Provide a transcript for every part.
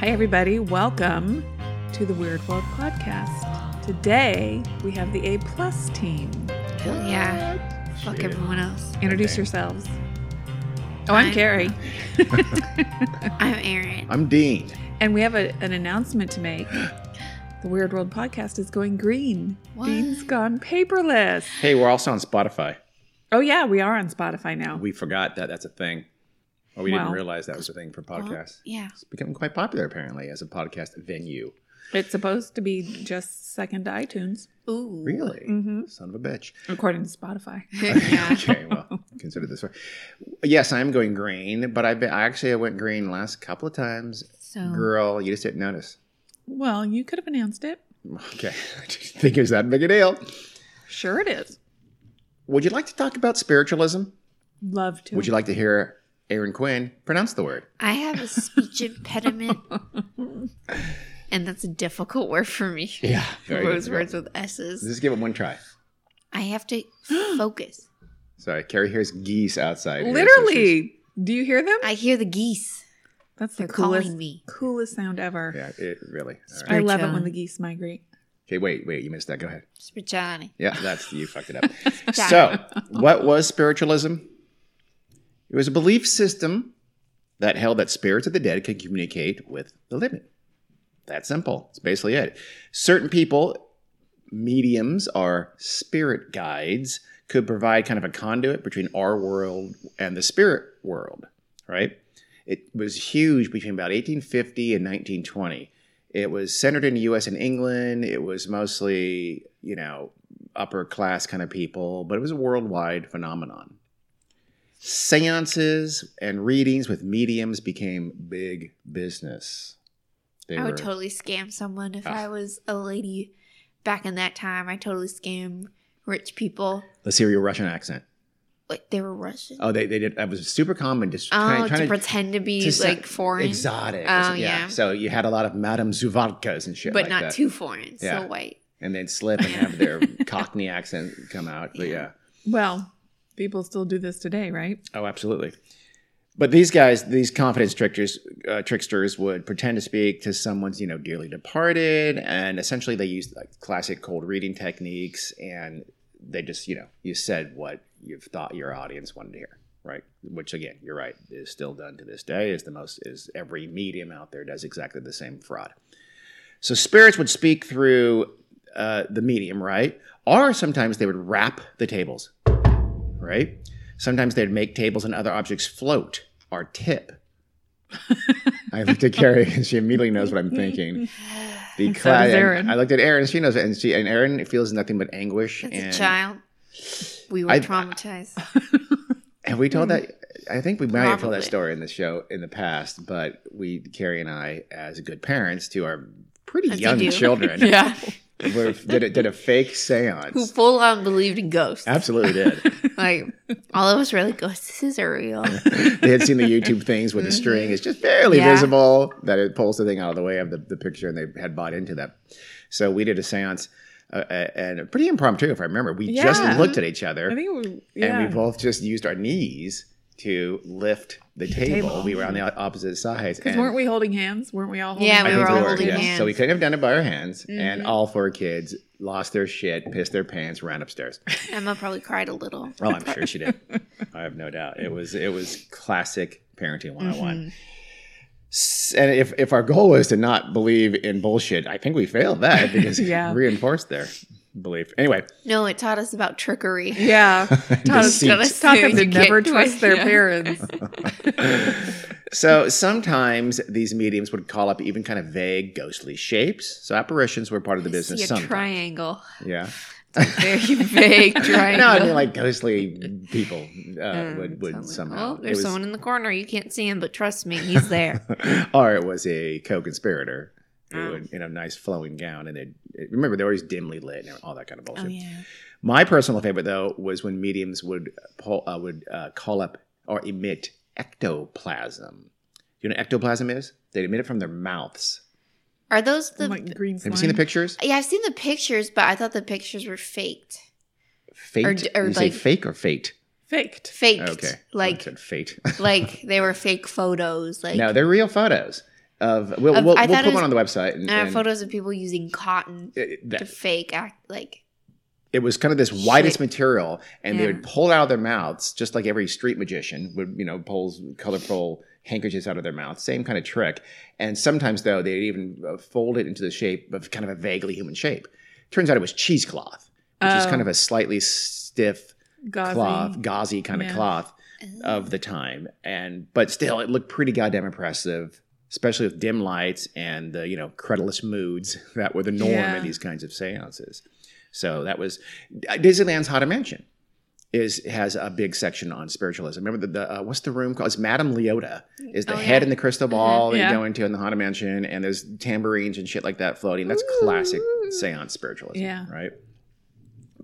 Hi, everybody. Welcome to the Weird World Podcast. Today we have the A Plus team. Hell yeah. Fuck everyone else. Introduce Okay. yourselves. Oh, I'm I'm- Carrie. I'm Aaron. I'm Dean. And we have a, an announcement to make. The Weird World Podcast is going green. What? Dean's gone paperless. Hey, we're also on Spotify. Oh, yeah, we are on Spotify now. We forgot that that's a thing. Or we Wow. didn't realize that was a thing for podcasts. Yeah. It's becoming quite popular apparently as a podcast venue. It's supposed to be just second to iTunes, Ooh. Really? Mhm. Son of a bitch. according to Spotify. yeah. okay, well, consider this way. Yes, I'm going green, but I've been, I actually I went green last couple of times. So Girl, you just didn't notice. Well, you could have announced it. Okay, I didn't think it was that big a deal. Sure, it is. Would you like to talk about spiritualism? Love to. Would you like to hear Aaron Quinn pronounce the word? I have a speech impediment. and that's a difficult word for me. Yeah, very good. Those words with S's. Just give it one try. I have to focus. Sorry, Carrie hears geese outside. here, so she's- Literally. Do you hear them? I hear the geese. That's the They're coolest, calling me. coolest sound ever. Yeah, it really. All right. I love it when the geese migrate. Okay, wait, wait, you missed that. Go ahead. Speciality. Yeah, that's you fucked it up. so, what was spiritualism? It was a belief system that held that spirits of the dead could communicate with the living. That simple. It's basically it. Certain people, mediums or spirit guides, could provide kind of a conduit between our world and the spirit world, right? It was huge between about 1850 and 1920. It was centered in the U.S. and England. It was mostly, you know, upper class kind of people, but it was a worldwide phenomenon. Seances and readings with mediums became big business. They I would were- totally scam someone if Ah. I was a lady back in that time. I totally scam rich people. Let's hear your Russian accent. Like they were Russian. Oh, they, they did. That was super common. Just Oh, trying, to trying pretend to be to sa- like foreign, exotic. Oh, yeah. So you had a lot of Madame Zuvalkas and shit but like not that. too foreign. Yeah. So white. and then slip and have their Cockney accent come out. But yeah. Well, people still do this today, right? Oh, absolutely. But these guys, these confidence tricksters, uh, tricksters would pretend to speak to someone's, you know, dearly departed, and essentially they used like classic cold reading techniques, and they just, you know, you said what you thought your audience wanted to hear, right? Which again, you're right, is still done to this day. Is the most is every medium out there does exactly the same fraud. So spirits would speak through uh, the medium, right? Or sometimes they would rap the tables, right? Sometimes they'd make tables and other objects float or tip. I looked at Carrie and she immediately knows what I'm thinking. The So does. I looked at Aaron and she knows it. And she and Aaron feels nothing but anguish. As and a child, we were I- traumatized. have we told that? I think we might have told that story in the show in the past, but we, Carrie and I, as good parents to our pretty As young do. children, yeah. Did, a, did a fake seance. Who full on believed in ghosts. Absolutely did. Like, all of us were like, ghosts, this isn't real. they had seen the YouTube things with the string. It's just barely Yeah. visible that it pulls the thing out of the way of the, the picture, and they had bought into that. So we did a seance, uh, uh, and pretty impromptu, if I remember. We just looked at each other, I think we, yeah. and we both just used our knees to lift the table. table. We were on the opposite sides. Because weren't we holding hands? Weren't we all holding Yeah, I we hands? were think all holding yes. hands. So we couldn't have done it by our hands, and Mhm. all four kids lost their shit, pissed their pants, ran upstairs. Emma probably cried a little. Oh, I'm sure she did. I have no doubt. It was it was classic parenting 101. S- And if, if our goal was to not believe in bullshit, I think we failed that because Yeah. reinforced their belief. Anyway, No, it taught us about trickery. Yeah. Taught us- Deceit. gonna taught them to never trust their Yeah. parents. so sometimes these mediums would call up even kind of vague ghostly shapes. So apparitions were part of the business. See a sometimes. triangle. Yeah. Very vague triangle. no, I mean like ghostly people uh, Mm, would, would someone- somehow. Oh, there's was- someone in the corner. You can't see him, but trust me, he's there. or it was a co-conspirator who Oh. would, in a nice flowing gown, and they remember they're always dimly lit and all that kind of bullshit. oh yeah. My personal favorite though was when mediums would pull, uh, would uh, call up or emit ectoplasm. Do you know what ectoplasm is? They emit it from their mouths. Are those the? like green Have slime. you seen the pictures? yeah, I've seen the pictures, but I thought the pictures were faked. Fate. Or- Did or you say fake or fate? Faked. Faked. Okay, I Like said fate. like they were fake photos. Like no, they're real photos. Of we'll, Of- we'll, we'll put it one on the website. And, And photos of people using cotton it, to fake act like it was kind of this whitest material, and they would pull it out of their mouths, just like every street magician would, you know, pulls colorful handkerchiefs out of their mouth. Same kind of trick. And sometimes, though, they'd even uh, fold it into the shape of kind of a vaguely human shape. Turns out it was cheesecloth, which is Oh. kind of a slightly stiff Gauzy. cloth, gauzy kind of cloth of the time. And but still, it looked pretty goddamn impressive, especially with dim lights and the you know credulous moods that were the norm Yeah. in these kinds of seances. So that was Disneyland's Haunted Mansion is has a big section on spiritualism. Remember the, the uh, what's the room called? It's Madame Leota is the Oh, head yeah. in the crystal ball that Yeah. you go into in the Haunted Mansion, and there's tambourines and shit like that floating. That's classic seance spiritualism, Yeah. right?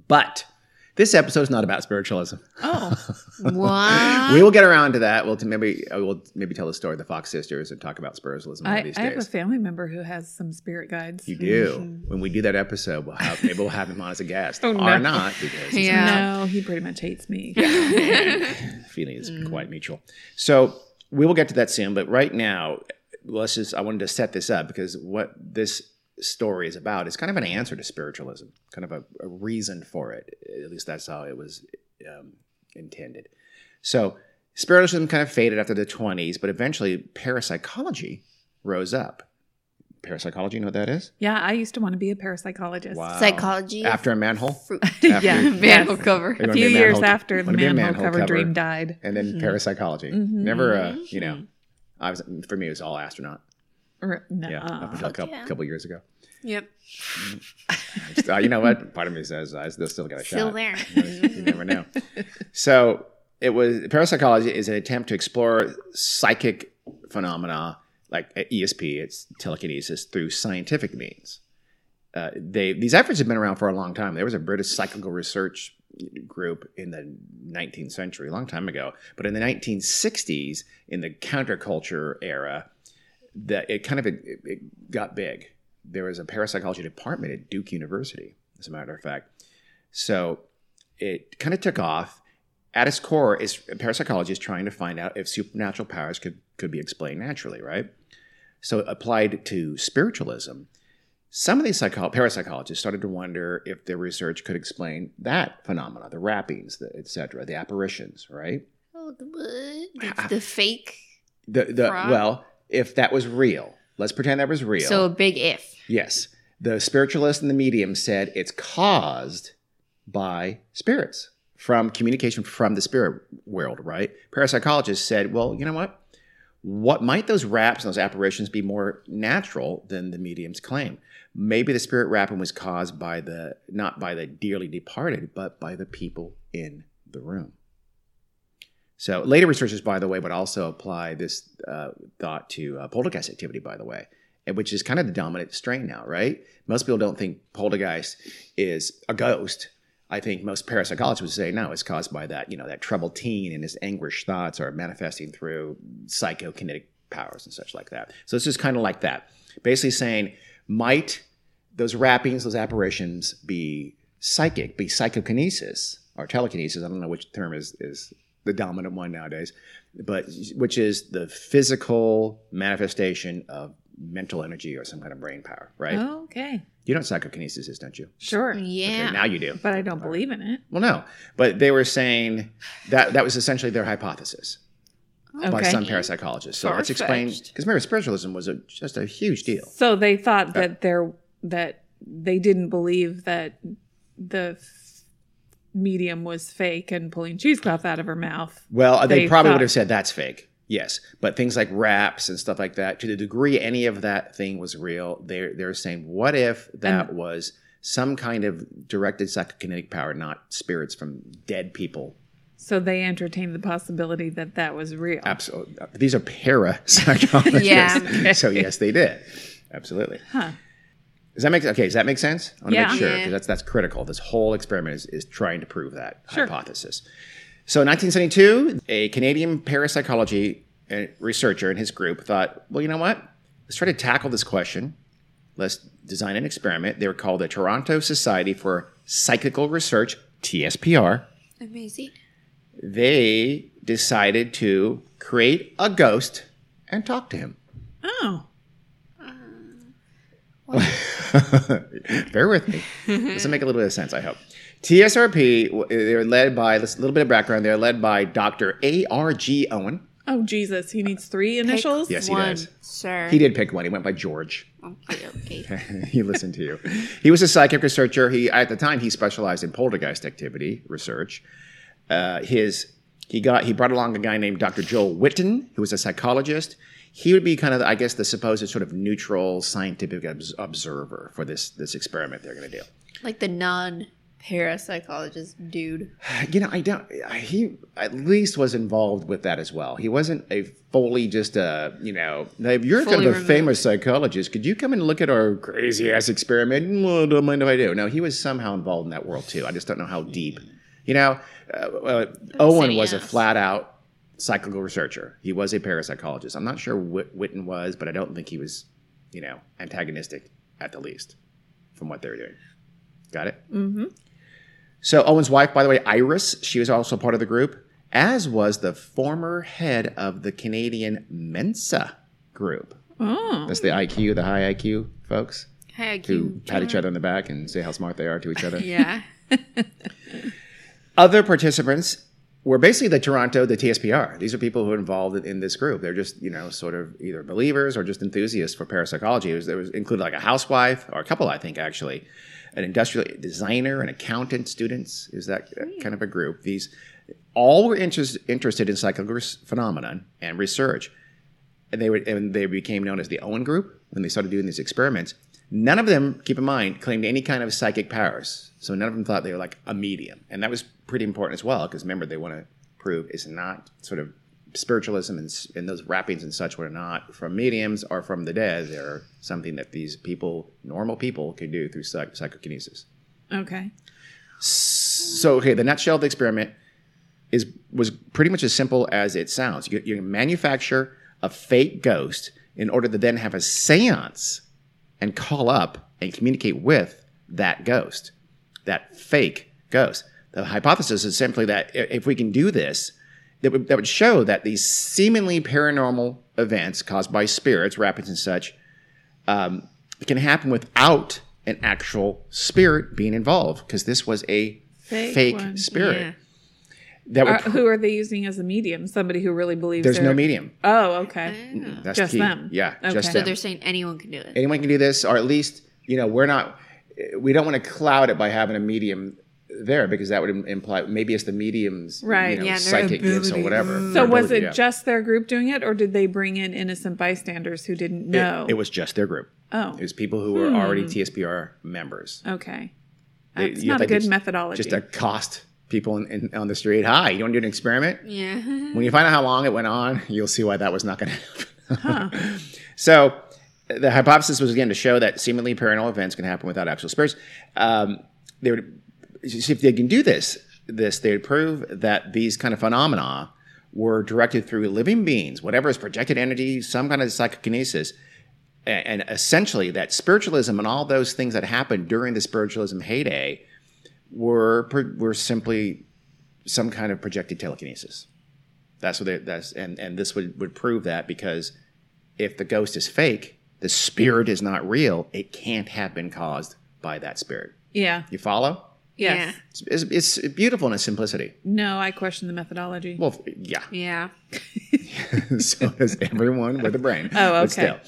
But this episode is not about spiritualism. Oh, what? we will get around to that. We'll t- maybe uh, we'll maybe tell the story of the Fox sisters and talk about spiritualism one I, of these I have a family member who has some spirit guides. You do. Mm-hmm. When we do that episode, we'll have maybe we'll have him on as a guest Oh, or no. not because he's Yeah. No, he pretty much hates me. feeling is quite mutual. So we will get to that soon, but right now, let's just I wanted to set this up because what this story is about is kind of an answer to spiritualism, kind of a, a reason for it. At least that's how it was um, intended. So spiritualism kind of faded after the 20s, but eventually parapsychology rose up. Parapsychology, you know what that is? Yeah, I used to want to be a parapsychologist. Wow. Psychology. After a manhole? Fruit. yeah, Manhole cover. A few a years manhole- after the wanna be a manhole, manhole cover, cover. dream died. And then parapsychology. Mhm. Never, uh, you know, I was for me it was all astronaut. Or, no, Yeah, up until a couple, yeah. couple years ago. Yep. Uh, you know what? Part of me says I still still got a Still shot. Still there. You never know. So it was parapsychology is an attempt to explore psychic phenomena like ESP, it's telekinesis through scientific means. Uh, they these efforts have been around for a long time. There was a British psychical research group in the 19th century, a long time ago. But in the 1960s, in the counterculture era, that it kind of it, it got big. There was a parapsychology department at Duke University, as a matter of fact. So it kind of took off. At its core, is parapsychology is trying to find out if supernatural powers could could be explained naturally, right? So applied to spiritualism, some of these psycho- parapsychologists started to wonder if their research could explain that phenomena, the rappings, the etc., the apparitions, right? Oh, the, what? the, ah, the fake. The the well, if that was real, let's pretend that was real. So a big if. Yes. The spiritualist and the medium said it's caused by spirits from communication from the spirit world, right? Parapsychologists said, well, you know what? What might those raps and those apparitions be more natural than the mediums claim? Maybe the spirit rapping was caused by the not by the dearly departed, but by the people in the room. So later researchers, by the way, would also apply this uh, thought to uh, poltergeist activity, by the way, which is kind of the dominant strain now, right? Most people don't think poltergeist is a ghost. I think most parapsychologists would say no, it's caused by that, you know, that troubled teen and his anguished thoughts are manifesting through psychokinetic powers and such like that. So it's just kind of like that. Basically saying, might those rappings, those apparitions be psychic, be psychokinesis or telekinesis? I don't know which term is is the dominant one nowadays, but which is the physical manifestation of mental energy or some kind of brain power, right? Oh, okay. You know what psychokinesis is, don't you? Sure. Yeah. Okay, now you do. But I don't believe in it. Well, no, but they were saying that that was essentially their hypothesis by some parapsychologists. So let's explain because remember, spiritualism was a, just a huge deal. So they thought uh, that there that they didn't believe that the f- medium was fake and pulling cheesecloth out of her mouth. Well, they, They probably thought- would have said that's fake. Yes, but things like raps and stuff like that, to the degree any of that thing was real, they're they're saying, what if that was some kind of directed psychokinetic power, not spirits from dead people? So they entertained the possibility that that was real. Absolutely, uh, these are parapsychologists. Yeah. So yes, they did. Absolutely. Huh. Does that make okay? Does that make sense? I want to Yeah. make sure Yeah. because that's that's critical. This whole experiment is, is trying to prove that Sure. hypothesis. So, in 1972, a Canadian parapsychology uh, researcher and his group thought, well, you know what? Let's try to tackle this question. Let's design an experiment. They were called the Toronto Society for Psychical Research, TSPR. Amazing. They decided to create a ghost and talk to him. Oh. Bear with me. This will make a little bit of sense, I hope. TSRP, they're led by, let's- a little bit of background, they're led by Dr. A.R.G. Owen. Oh Jesus, he needs three initials. Yes, he One, does. sir. He did pick one. He went by George. Okay, okay. he listened to you. He was a psychic researcher. He at the time he specialized in poltergeist activity research. Uh, his he got he brought along a guy named Dr. Joel Whitton, who was a psychologist. He would be kind of, I guess, the supposed sort of neutral scientific obs- observer for this this experiment they're going to do. like the non parapsychologist dude. You know, I don't. He at least was involved with that as well. He wasn't a fully just a you know. If you're kind of a removed. famous psychologist, could you come and look at our crazy ass experiment? Well, don't mind if I do. No, he was somehow involved in that world too. I just don't know how deep. You know, uh, uh, Owen was a flat out psychical researcher. He was a parapsychologist. I'm not sure what Whitton was, but I don't think he was, you know, antagonistic at the least from what they were doing. Got it? Mm-hmm. So Owen's wife, by the way, Iris, she was also part of the group, as was the former head of the Canadian Mensa group. Oh, That's the IQ, the high IQ folks Hey, who cute. pat each other on the back and say how smart they are to each other. Yeah. Other participants were basically the Toronto, the TSPR. These are people who are involved in this group. They're just, you know, sort of either believers or just enthusiasts for parapsychology. It was, there was included like a housewife or a couple, I think, actually, an industrial designer, an accountant, students. Is that kind of a group? These all were interest, interested in psychical phenomenon and research. And they were, and they became known as the Owen Group when they started doing these experiments. None of them, keep in mind, claimed any kind of psychic powers. So none of them thought they were like a medium, and that was pretty important as well because remember they want to prove it's not sort of spiritualism and, and those rappings and such were not from mediums or from the dead. They're something that these people, normal people, can do through psych- psychokinesis. okay. So, okay, the nutshell of the experiment is was pretty much as simple as it sounds. You, you manufacture a fake ghost in order to then have a séance and call up and communicate with that ghost, that fake ghost. The hypothesis is simply that if we can do this, that would, that would show that these seemingly paranormal events caused by spirits, rapids, and such um, can happen without an actual spirit being involved because this was a Fake fake, spirit Yeah. that would Are, who are they using as a medium? Somebody who really believes there's no medium Oh, okay. Oh. that's Just key them. yeah Okay. just So them they're saying anyone can do it. anyone can do this or at least you know we're not we don't want to cloud it by having a medium there because that would imply maybe it's the medium's Right. you know, Yeah, psychic gifts or whatever So Their was ability, it yeah. just their group doing it, or did they bring in innocent bystanders who didn't know? it, was just their group oh, it was people who were already TSPR members okay. They- That's not a good it's methodology. just accost people in, in, on the street hi you want to do an experiment Yeah. When you find out how long it went on, you'll see why that was not going to happen. so, the hypothesis was again to show that seemingly paranormal events can happen without actual spirits. Um, they would, if they can do this, this they would prove that these kind of phenomena were directed through living beings, whatever is projected energy, some kind of psychokinesis, and essentially that spiritualism and all those things that happened during the spiritualism heyday were were simply some kind of projected telekinesis. That's what they, that's and and this would would prove that because if the ghost is fake, the spirit is not real. It can't have been caused by that spirit. yeah. You follow? Yes. It's, it's, it's beautiful in its simplicity. No, I question the methodology. Well, yeah. Yeah. so does everyone with a brain. Oh, okay.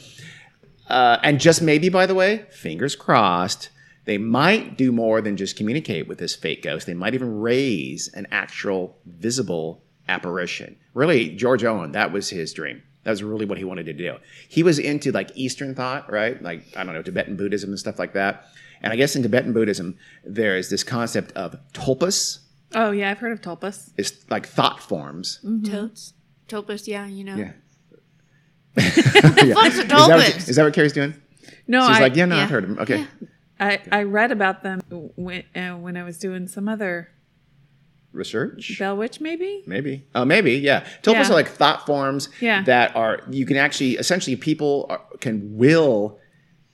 Uh, and just maybe, by the way, fingers crossed, they might do more than just communicate with this fake ghost. They might even raise an actual visible apparition. Really, George Owen, that was his dream. That was really what he wanted to do. He was into like Eastern thought, right? Like, I don't know, Tibetan Buddhism and stuff like that. And I guess in Tibetan Buddhism, there is this concept of tulpas. oh yeah, I've heard of tulpas. It's like thought forms. Totes. Topus, yeah, you know. Yeah. Fuck's a Is that, what, topus? that what Carrie's doing? No, She's I, like, yeah, no, yeah. I've heard of him. Okay. I I read about them when uh, when I was doing some other Research? Bell Witch, maybe. Maybe. Oh, maybe. Yeah. Tulpas Yeah. are like thought forms Yeah. that are, you can actually, essentially, people are, can will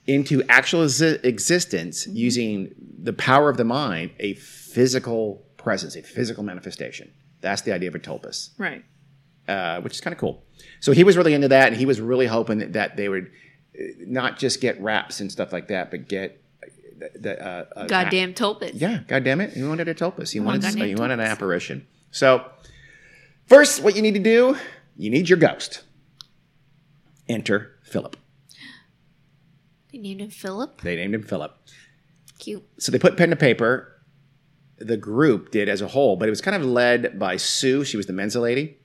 into actual exi- existence Mm-hmm. using the power of the mind a physical presence, a physical manifestation. That's the idea of a tulpas. Right. uh, which is kind of cool. So he was really into that, and he was really hoping that, that they would not just get raps and stuff like that, but get the, the uh, uh, Goddamn tulpas. yeah, goddamn it. He wanted a tulpas. He wanted, he wanted an apparition. So, first, what you need to do, you need your ghost. Enter Philip. They named him Philip. They named him Philip. Cute. So they put pen to paper. The group did as a whole, but it was kind of led by Sue. She was the Mensa lady.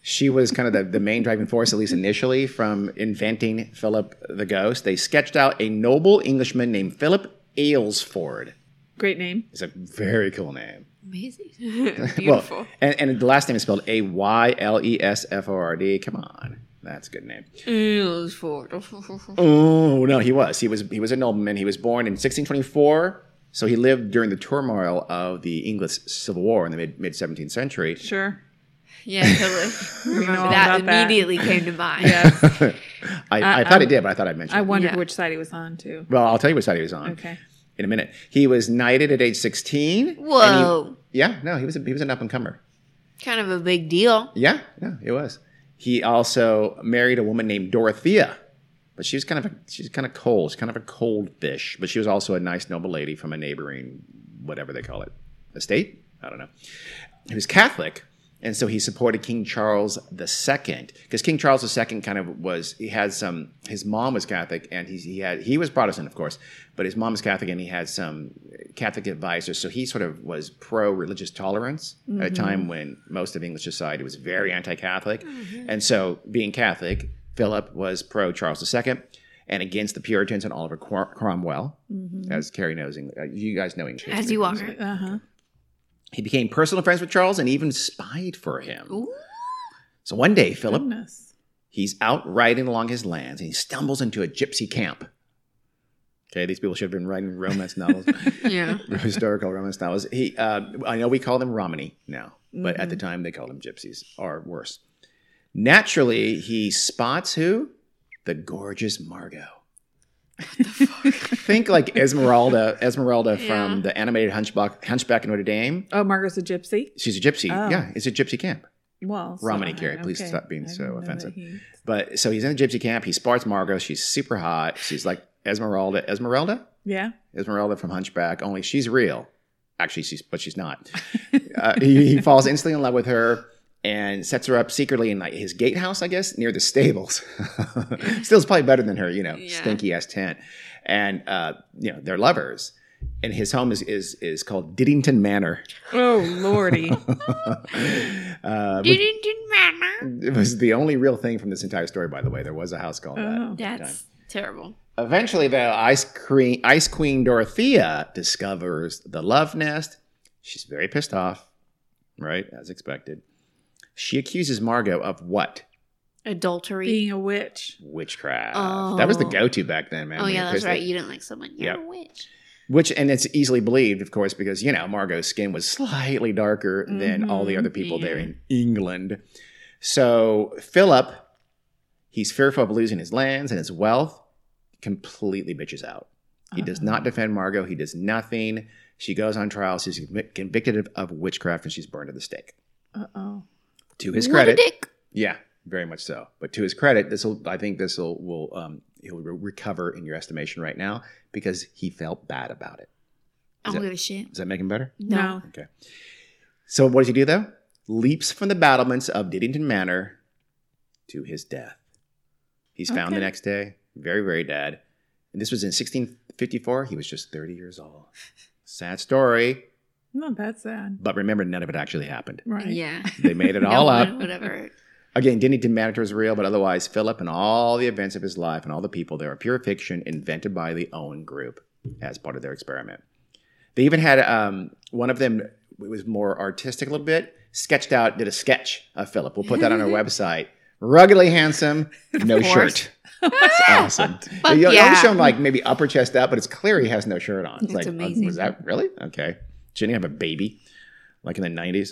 She was kind of the, the main driving force, at least initially, from inventing Philip the Ghost. They sketched out a noble Englishman named Philip Aylesford. Great name. It's a very cool name. Amazing. Well, Beautiful. and, and the last name is spelled A Y L E S F O R D. Come on, that's a good name. Mm, Aylesford. Oh no, he was. He was. He was a nobleman. He was born in 1624. So he lived during the turmoil of the English Civil War in the mid mid 17th century. Sure. yeah, totally. Remember all that about that. immediately came to mind. Yeah. I, I, I- thought I- I um, did, but I thought I'd mention. I it. wondered Yeah. which side he was on too. Well, I'll tell you which side he was on Okay. in a minute. He was knighted at age 16. and he- Whoa. yeah, no, he was a, he was an up and comer. Kind of a big deal. Yeah, yeah, it was. He also married a woman named Dorothea, but she was kind of a, she's kind of cold. She's kind of a cold fish, but she was also a nice noble lady from a neighboring whatever they call it estate. I don't know. He was Catholic, and so he supported King Charles II because King Charles II kind of was he had some. His mom was Catholic, and he, he had he was Protestant, of course, but his mom was Catholic, and he had some Catholic advisors. So he sort of was pro religious tolerance at a time when most of English society was very anti Catholic, and so being Catholic, Philip was pro Charles II. And against the Puritans and Oliver Crom- Cromwell, as Carrie knows, English. uh, you guys know English. As you are. Uh huh. He became personal friends with Charles and even spied for him. Ooh. So one day, Philip, Goodness. he's out riding along his lands and he stumbles into a gypsy camp. Okay, these people should have been writing romance novels, Yeah. historical romance novels. He, uh, I know we call them Romany now, but at the time they called them gypsies, or worse. Naturally, he spots who? The gorgeous Margot. Think like Esmeralda, Esmeralda Yeah. from the animated Hunchback, Hunchback of Notre Dame. Oh, Margaret's a gypsy. She's a gypsy. Oh. Yeah, it's a gypsy camp. Well, Romany, Carrie, please okay. stop being I so didn't know that offensive. he- But so he's in the gypsy camp. He spots Margot. She's super hot. She's like Esmeralda. Esmeralda? Yeah. Esmeralda from Hunchback. Only she's real. Actually, she's but she's not. uh, he, he falls instantly in love with her and sets her up secretly in like his gatehouse, I guess, near the stables. Still, it's probably better than her, you know, Yeah. stinky ass tent. And uh, you know, they're lovers. And his home is is is called Diddington Manor. Oh lordy. Uh, Didn't matter. it was the only real thing from this entire story, by the way. There was a house called that. Oh. at the time. That's terrible. Eventually, the ice queen, ice queen Dorothea discovers the love nest. She's very pissed off, right, as expected. She accuses Margot of what? Adultery. Being a witch. Witchcraft. That was the Oh. go-to back then, man. oh yeah, that's right. at- You didn't like someone. You're Yep. a witch. Which, and it's easily believed, of course, because you know Margot's skin was slightly darker than all the Mhm, other people there in England. So Philip, he's fearful of losing his lands and his wealth. Completely bitches out. He does Uh-oh. not defend Margot. He does nothing. She goes on trial. She's convicted of, of witchcraft and she's burned at the stake. Uh oh. To his What a credit, dick. yeah, very much so. But to his credit, this will I think this will will um, he'll re- recover in your estimation right now because he felt bad about it. I Is don't that- give a shit. Does that make him better? No. Okay. So what does he do though? Leaps from the battlements of Diddington Manor to his death. He's found the next day, very, very dead. And this was in 1654. He was just 30 years old. Sad story. Not that sad. But remember, none of it actually happened. Right. Yeah. They made it No all one up. would ever. Again, Diddington Manor was real, but otherwise, Philip and all the events of his life and all the people there are pure fiction invented by the Owen Group as part of their experiment. They even had um, one of them it was more artistic a little bit, sketched out, did a sketch of Philip. We'll put that on our website. Ruggedly handsome, no shirt. That's awesome. Fuck you, you yeah. always show him like maybe upper chest out, but it's clear he has no shirt on. It's It's like, uh, amazing. was that really okay? Jenny have a baby, like in the '90s,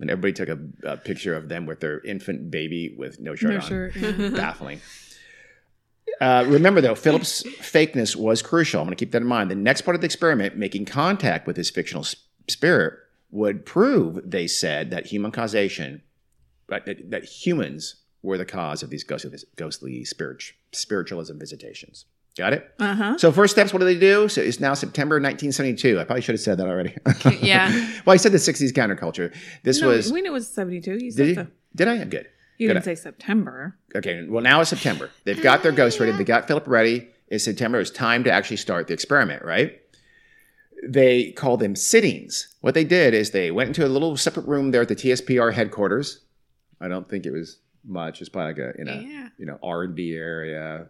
and everybody took a, a picture of them with their infant baby with no shirt No on. shirt. yeah. Baffling. Uh, remember, though, Philip's fakeness was crucial. I'm going to keep that in mind. The next part of the experiment, making contact with his fictional s- spirit, would prove, they said, that human causation, that, that, humans were the cause of these ghostly, ghostly spirit, spiritualism visitations. Got it? Uh huh. So first steps, what do they do? So it's now September 1972. I probably should have said that already. Yeah. well, I said the 60s counterculture. This no, was. we knew it was 72. You Did said you? so. Did I? Good. You Good. didn't say September. Okay. Well, now it's September. They've got their ghost ready. They got Philip ready. It's September. It's time to actually start the experiment, right? They call them sittings. What they did is they went into a little separate room there at the TSPR headquarters. I don't think it was much. It's probably like a you know Yeah. you know R and D area,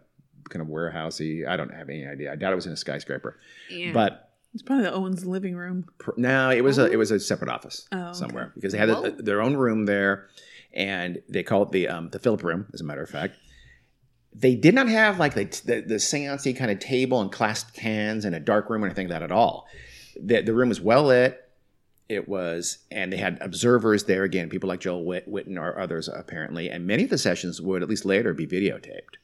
kind of warehousey. I don't have any idea. I doubt it was in a skyscraper, Yeah. but It's probably the Owens living room. pr- no, it was a it was a separate office Oh, okay. somewhere because they had a, Whoa. their own room there, and they call it the um, the Philip room. As a matter of fact, they did not have like the the, the seancey kind of table and clasped hands and a dark room or anything like that at all. The the room was well lit. It was, and they had observers there again, people like Joel Whit- Whitton or others apparently, and many of the sessions would at least later be videotaped.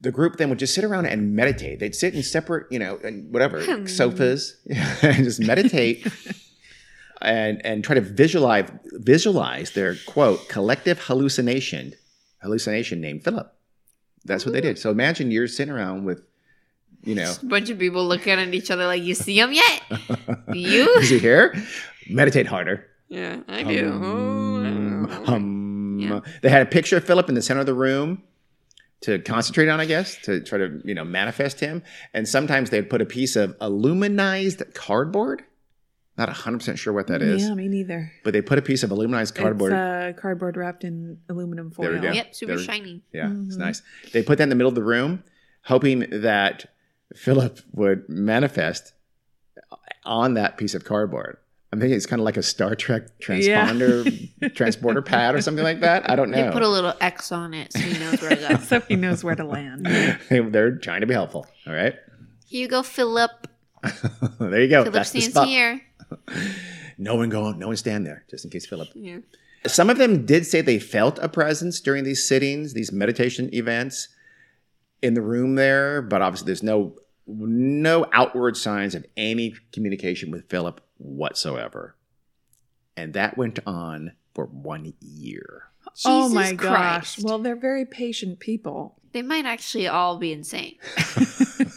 The group then would just sit around and meditate. They'd sit in separate, you know, and whatever hmm. sofas and just meditate and and try to visualize visualize their quote collective hallucination hallucination named Philip. That's what they did. So imagine you're sitting around with, you know, a bunch of people looking at each other like, you see him yet? you? is he here? Meditate harder. Yeah, I do. Hum, Oh. hum. Yeah. They had a picture of Philip in the center of the room to concentrate on, I guess, to try to you know manifest him. And sometimes they'd put a piece of aluminized cardboard. Not hundred percent sure what that is, Yeah, me neither. but they put a piece of aluminized cardboard. It's uh, cardboard wrapped in aluminum foil. There we go. Yep, super There- shiny. Yeah, it's Mhm. nice. They put that in the middle of the room, hoping that Philip would manifest on that piece of cardboard. I'm thinking it's kind of like a Star Trek Yeah. transponder, transporter pad or something like that. I don't know. They know. put a little X on it so he knows where to go. so he knows where to land. They're trying to be helpful. All right. Here you go, Philip. there you go. Philip That's the stands spot. here. No one go. No one stand there, just in case Philip. Yeah. Some of them did say they felt a presence during these sittings, these meditation events in the room there, but obviously there's no no outward signs of any communication with Philip whatsoever. And that went on for one year. oh Jesus my gosh. Christ. Well, they're very patient people. They might actually all be insane.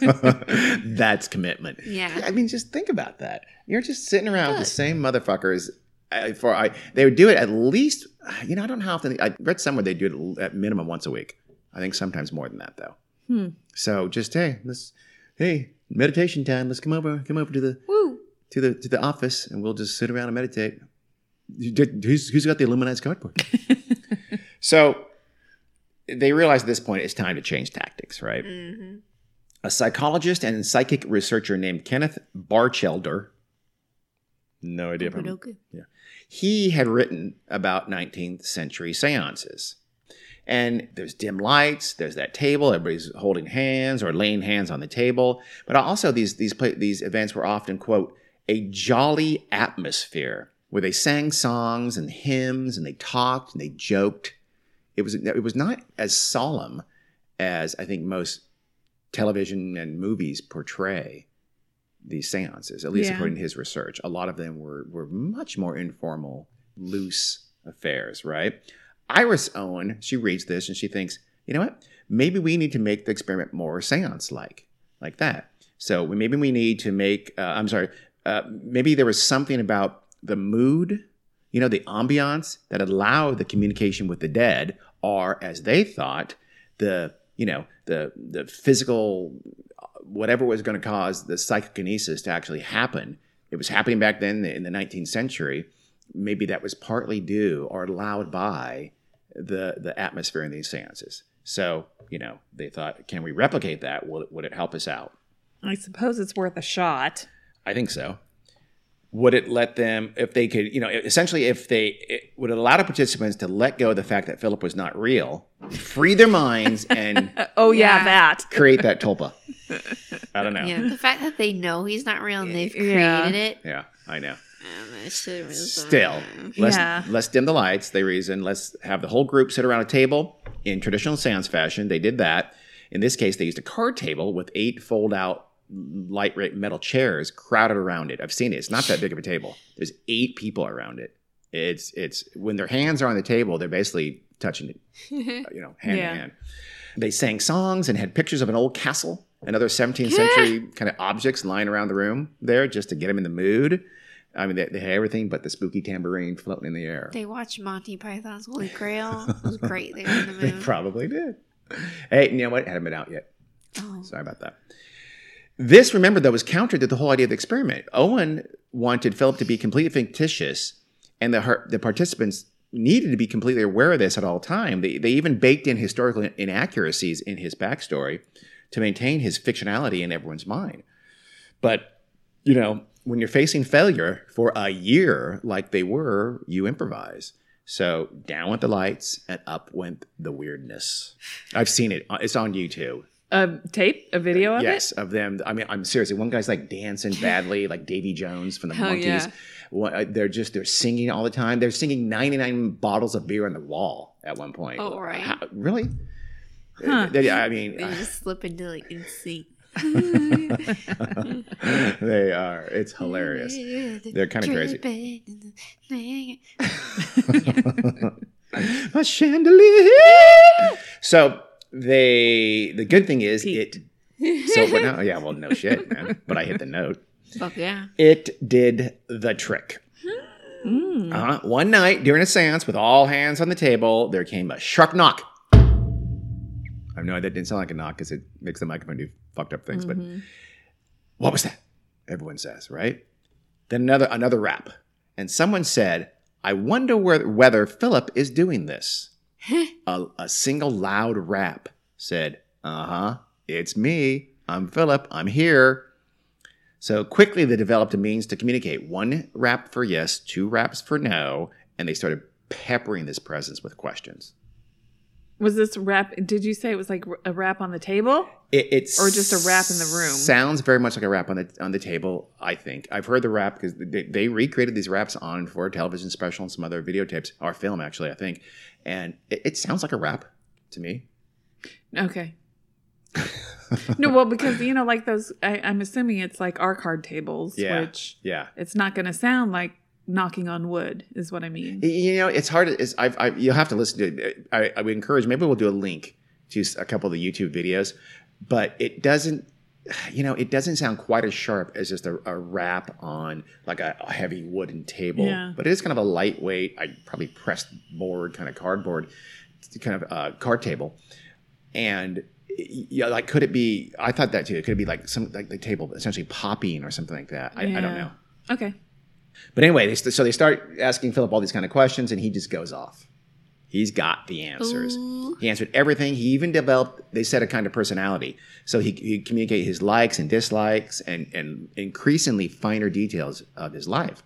That's commitment. Yeah. I mean, just think about that. You're just sitting around with the Good. same motherfuckers. uh, For I, they would do it at least. You know, I don't know how often. I read somewhere they do it at minimum once a week. I think sometimes more than that though. Hmm. So just hey, let's hey meditation time. Let's come over, come over to the Woo. To the to the office, and we'll just sit around and meditate. Who's, who's got the illuminized cardboard? so they realize at this point it's time to change tactics, right? hmm a psychologist and psychic researcher named Kenneth Batcheldor. No idea. if I'm- He had written about 19th century seances. And there's dim lights, there's that table, everybody's holding hands or laying hands on the table. But also these these pla- these events were often quote a jolly atmosphere where they sang songs and hymns and they talked and they joked. It was it was not as solemn as I think most television and movies portray these seances, at least Yeah. according to his research. A lot of them were, were much more informal, loose affairs, right? Iris Owen, she reads this and she thinks, you know what? Maybe we need to make the experiment more seance like, like that. So we- maybe we need to make, uh, I'm sorry, uh, maybe there was something about the mood, you know, the ambiance that allowed the communication with the dead, or as they thought, the you know the the physical whatever was going to cause the psychokinesis to actually happen. It was happening back then in the 19th century. Maybe that was partly due or allowed by the the atmosphere in these seances. So you know they thought, can we replicate that? Would would it help us out? I suppose it's worth a shot. I think so. Would it let them, if they could, you know, essentially, if they it would allow the participants to let go of the fact that Philip was not real, free their minds, and oh yeah, Yeah. that. create that tulpa. I don't know. Yeah. The fact that they know he's not real and they've Yeah. created it. Yeah, I know. um, still- Still, let's Yeah. let's dim the lights. They reason. Let's have the whole group sit around a table in traditional seance fashion. They did that. In this case, they used a card table with eight lightweight metal chairs crowded around it. I've seen it. It's not that big of a table. There's eight people around it. It's it's when their hands are on the table, they're basically touching it, you know, hand Yeah. in hand. They sang songs and had pictures of an old castle and other 17th century kind of objects lying around the room there just to get them in the mood. I mean, they, they had everything but the spooky tambourine floating in the air. They watched Monty Python's Holy Grail. It was great. They were in the They probably did. Hey, you know what? It hadn't been out yet. Oh. Sorry about that. This, remember, though, was counter to the whole idea of the experiment. Owen wanted Philip to be completely fictitious, and the the participants needed to be completely aware of this at all time. They, they even baked in historical inaccuracies in his backstory to maintain his fictionality in everyone's mind. But you know, when you're facing failure for a year like they were, you improvise. So down went the lights and up went the weirdness. I've seen it. It's on YouTube. A tape, a video of it? Yes, of them. I mean, I'm seriously. One guy's like dancing badly, like Davy Jones from the Hell Monkees. yeah. One- uh, they're just they're singing all the time. They're singing 99 bottles of beer on the wall at one point. Oh, right. How- really? Huh. They- I mean, They just slip into like in sync. they are. It's hilarious. They're kinda crazy. A chandelier. So they. The good thing is Pete. it. So but no, yeah. Well, no shit, man. But I hit the note. Fuck yeah. It did the trick. Mm. Uh, one night during a seance with all hands on the table, there came a sharp knock. I know that didn't sound like a knock because it makes the microphone do fucked up things, but what was that? Everyone says, right? Then another another rap, and someone said, "I wonder where, whether Philip is doing this." a, a single loud rap said, "Uh huh, it's me. I'm Philip. I'm here." So quickly, they developed a means to communicate one rap for yes, two raps for no, and they started peppering this presence with questions. Was this rap? Did you say it was like a rap on the table? It, it's Or just a rap in the room. Sounds very much like a rap on the on the table. I think I've heard the rap because they, they recreated these raps on for a television special and some other videotapes or film actually. I think, and it, it sounds like a rap to me. Okay. no, well, because you know, like those. I, I'm assuming it's like our card tables, Yeah. which Yeah, it's not going to sound like knocking on wood, is what I mean. you know, it's hard. It's I've, I, you'll have to listen to it. I, I would encourage. Maybe we'll do a link to a couple of the YouTube videos, but it doesn't. You know, it doesn't sound quite as sharp as just a, a rap on like a, a heavy wooden table. Yeah. But it is kind of a lightweight, I probably pressed board kind of cardboard, kind of uh, card table, and yeah, like could it be? I thought that too. It could be like some like the table essentially popping or something like that. I, I don't know. Okay. But anyway, they st- so they start asking Philip all these kind of questions, and he just goes off. He's got the answers. Ooh. He answered everything. He even developed, they said, a kind of personality. So he he communicate his likes and dislikes, and and increasingly finer details of his life.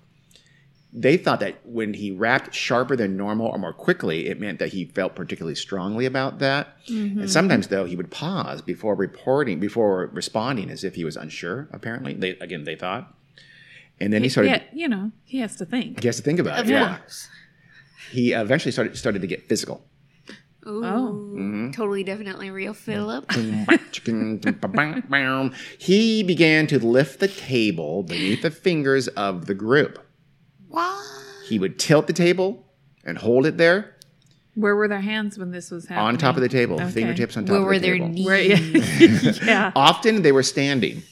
They thought that when he rapped sharper than normal or more quickly, it meant that he felt particularly strongly about that. Mm-hmm. And sometimes, though, he would pause before reporting, before responding, as if he was unsure. Apparently, they again they thought, and then he started. Yeah, you know, he has to think. He has to think about Of it. Yeah. course. He eventually started started to get physical. Ooh. Mm-hmm. Totally, definitely real Philip. he began to lift the table beneath the fingers of the group. what? He would tilt the table and hold it there Where were their hands when this was happening? on top of the table, Okay. fingertips on top Where of were the their table. knees? Where, yeah. yeah. Often they were standing.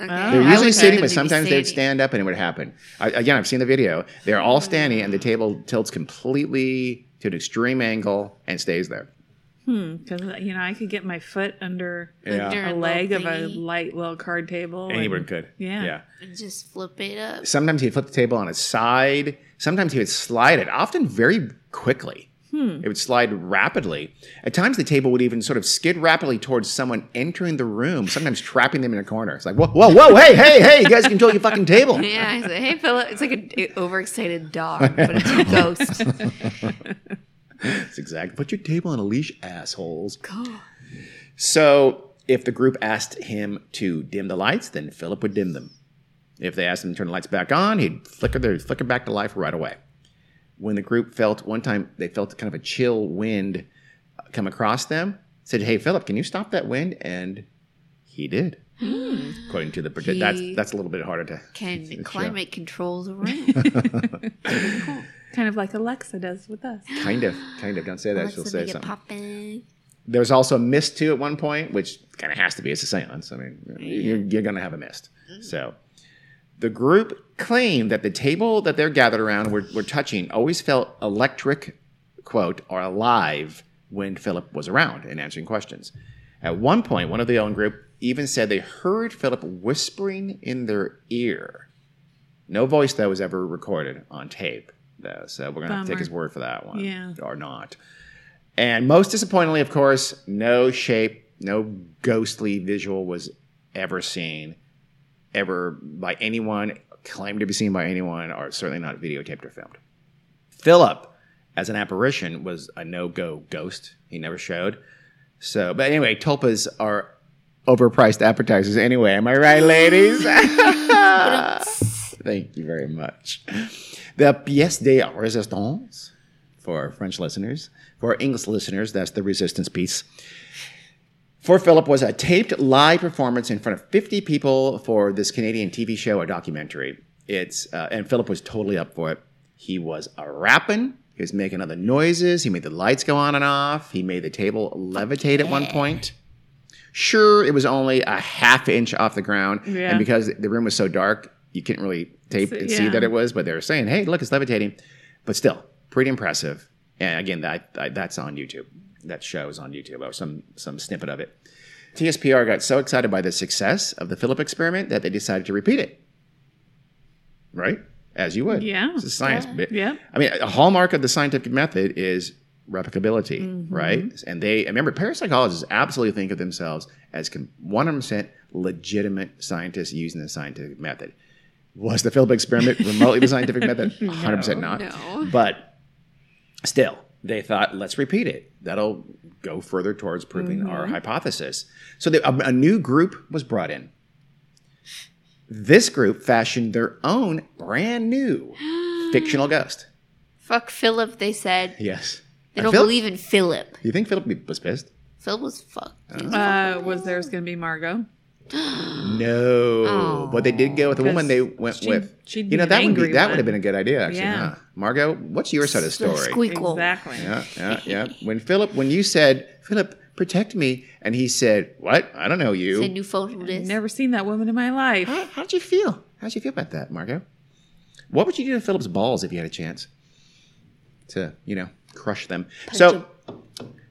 Okay. They were I usually sitting, but sometimes they'd stand up and it would happen. I, again, I've seen the video. They're all standing and the table tilts completely to an extreme angle and stays there. Hmm. Because you know, I could get my foot under Yeah. Under a leg of a thingy light little card table. Anyone and- could. Yeah. Yeah. And just flip it up. Sometimes he'd flip the table on its side. Sometimes he would slide it, often very quickly. Hmm. It would slide rapidly. At times, the table would even sort of skid rapidly towards someone entering the room, sometimes trapping them in a corner. It's like, whoa, whoa, whoa, hey, hey, hey, you guys control your fucking table. Yeah, I said, hey, Philip. It's like an overexcited dog, but it's a ghost. It's exactly. Put your table on a leash, assholes. God. So, if the group asked him to dim the lights, then Philip would dim them. If they asked him to turn the lights back on, he'd flicker their flicker back to life right away. When the group felt one time they felt kind of a chill wind come across them, said, "Hey Philip, can you stop that wind?" And he did. Hmm. According to the prote- that's that's a little bit harder to Can to show. climate control the room? Cool. Kind of like Alexa does with us. Kind of, kind of. Don't say that. Let's She'll say something. poppin'. There was also a mist too at one point, which kind of has to be. It's a seance. I mean, you're, you're going to have a mist. Mm. So the group claimed that the table that they're gathered around were, were touching always felt electric, quote, or alive when Philip was around and answering questions. At one point, one of the own group even said they heard Philip whispering in their ear. No voice, though, was ever recorded on tape, though. So we're going to take his word for that one. Yeah. Or not. And most disappointingly, of course, no shape, no ghostly visual was ever seen, ever by anyone, claimed to be seen by anyone, or certainly not videotaped or filmed. Philip, as an apparition, was a no go ghost. He never showed. So, but anyway, tulpas are overpriced appetizers anyway. Am I right, ladies? Thank you very much. The pièce de résistance for French listeners. For English listeners, that's the resistance piece. For Philip was a taped live performance in front of 50 people for this Canadian TV show or documentary. It's uh, and Philip was totally up for it. He was a rapping. He was making other noises. He made the lights go on and off. He made the table levitate at one point. Sure, it was only a half inch off the ground, Yeah. and because the room was so dark, you couldn't really tape and see that it was. But they were saying, "Hey, look, it's levitating." But still, pretty impressive. And again, that, that that's on YouTube. That show is on YouTube, or some some snippet of it. TSPR got so excited by the success of the Philip experiment that they decided to repeat it. Right, as you would. Yeah. it's a science bit. Yeah. I mean, a hallmark of the scientific method is replicability, mm-hmm. right? And they remember parapsychologists absolutely think of themselves as 100% legitimate scientists using the scientific method. Was the Philip experiment remotely the scientific method? 100% not. no. But still, they thought, let's repeat it. That'll go further towards proving our hypothesis. So they, a, a new group was brought in. This group fashioned their own brand new fictional ghost. Fuck Philip, they said. Yes. They don't Philip- believe in Philip. You think Philip was pissed? Philip was fucked. He was Uh, was there's going to be Margot? No. Oh. But they did go with a woman they went she'd- with. she'd you know, that would be angry that would have been a good idea, actually. Yeah. Huh? Margot, what's your side of the the story? squeakle. Exactly. Yeah, yeah, yeah. When Philip, when you said, Philip, protect me, and he said, What? I don't know It's a you. new photo disc. Never seen that woman in my life. How, how'd you feel? How'd you feel about that, Margot? What would you do to Philip's balls if you had a chance to, you know, crush them? so, L-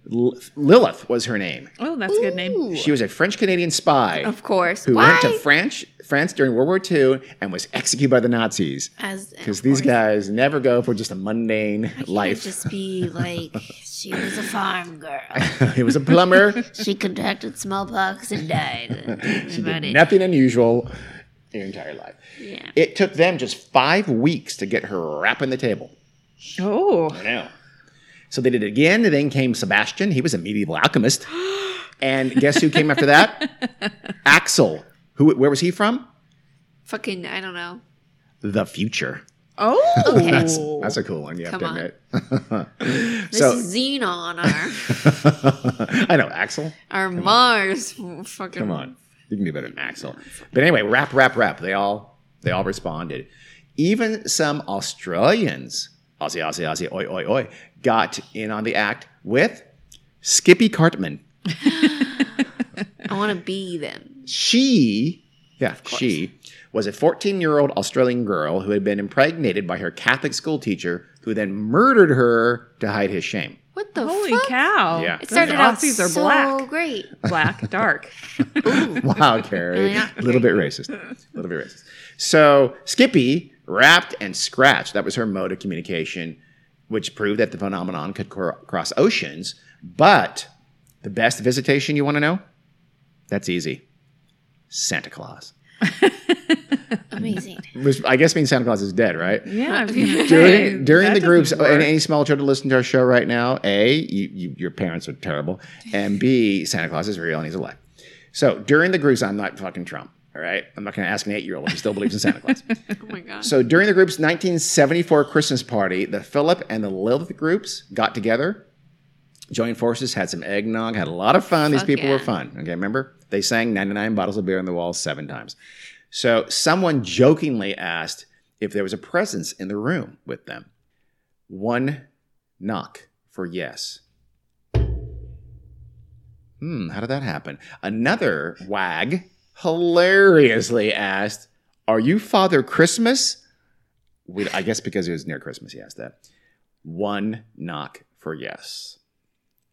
Lilith was her name. Oh, that's a good name. She was a French Canadian spy Of course. who Why? went to France, France during World War II and was executed by the Nazis. As Because these guys never go for just a mundane life. It just be like she was a farm girl. he was a plumber. She contracted smallpox and died. she did it. nothing unusual in her entire life. Yeah. It took them just five weeks to get her rapping the table. Oh, I know. So they did it again, and then came Sebastian. He was a medieval alchemist. And guess who came after that? Axel. Who? Where was he from? Fucking, I don't know. The future. oh, Okay. That's, that's a cool one. You have Come to on. admit. This so is Xenon, our I know Axel. our Mars. Fucking Come on, you can do better than Axel. But anyway, rap, rap, rap. They all they all responded. Even some Australians, Aussie, Aussie, Aussie, oi, oi, oi, got in on the act with Skippy Cartman. I want to be them. She, yeah, she was a 14 year old Australian girl who had been impregnated by her Catholic school teacher, who then murdered her to hide his shame. What the holy fuck? cow! Yeah. It started out Aussies are so black, great. black, dark. Wow, Carrie. Yeah. A little bit racist. A little bit racist. So Skippy rapped and scratched. That was her mode of communication, which proved that the phenomenon could cor- cross oceans. But the best visitation you want to know? That's easy. Santa Claus. Amazing. Which I guess means Santa Claus is dead, right? Yeah, I was gonna say, during during the groups doesn't and any small children listening to our show right now a you, you, your parents are terrible and b santa claus is real and he's alive. So during the groups i'm not fucking trump all right? I'm not going to ask an eight-year-old if he still believes in santa claus. Oh my god. so during the group's 1974 christmas party the philip and the lilith groups got together joined forces had some eggnog had a lot of fun. These Fuck people were fun okay remember? They sang 99 bottles of beer on the wall seven times so someone jokingly asked if there was a presence in the room with them. One knock for yes. Hmm, how did that happen? Another wag hilariously asked, Are you Father Christmas? We, I guess because it was near Christmas, he asked that. One knock for yes.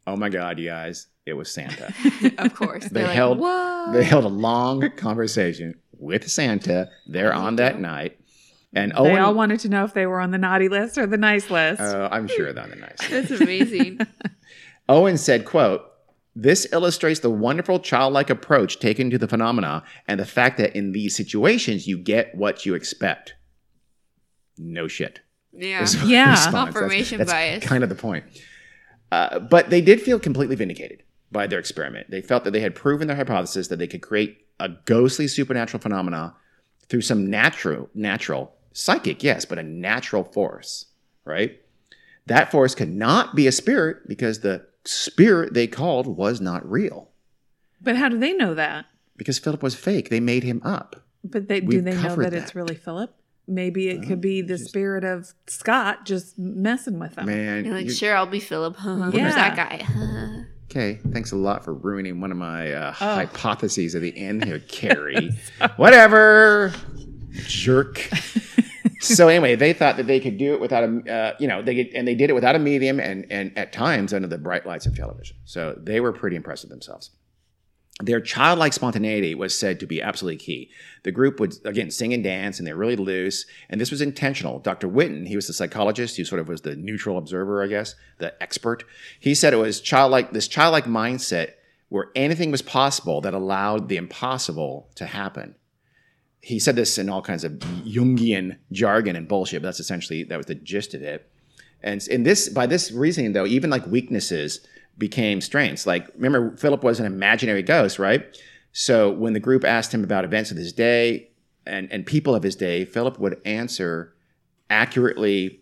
Oh my God, you guys, it was Santa. of course. They They're like, held- Whoa. they held a long conversation with Santa there on that night. And they Owen, all wanted to know if they were on the naughty list or the nice list. uh, I'm sure they're on the nice. That's amazing. Owen said, quote, this illustrates the wonderful childlike approach taken to the phenomena and the fact that in these situations you get what you expect. No shit. Yeah. is Yeah. response. That's- Confirmation that's bias. Kind of the point. Uh, but they did feel completely vindicated by their experiment. They felt that they had proven their hypothesis that they could create a ghostly supernatural phenomena through some natural, natural, psychic, yes, but a natural force, right? That force could not be a spirit because the spirit they called was not real. but how do they know that? Because Philip was fake. They made him up. But they do We've they know that, that. it's really Philip? Maybe it Well, could oh, be the just- spirit of Scott just messing with them. Man, You're like, you- sure, I'll be Philip. Who's Yeah. that guy? Okay, thanks a lot for ruining one of my uh, Oh. hypotheses at the end here, Carrie. Whatever, jerk. so anyway, they thought that they could do it without a, uh, you know, they could, and they did it without a medium, and and at times under the bright lights of television. So they were pretty impressed with themselves. Their childlike spontaneity was said to be absolutely key. The group would again sing and dance, and they're really loose. And this was intentional. Dr. Whitton, he was the psychologist, who sort of was the neutral observer, I guess, the expert. He said it was childlike, this childlike mindset where anything was possible that allowed the impossible to happen. He said this in all kinds of Jungian jargon and bullshit, but that's essentially that was the gist of it. And in this, by this reasoning, though, even like weaknesses became strengths. Like, remember, Philip was an imaginary ghost, right? So when the group asked him about events of his day and, and people of his day, Philip would answer accurately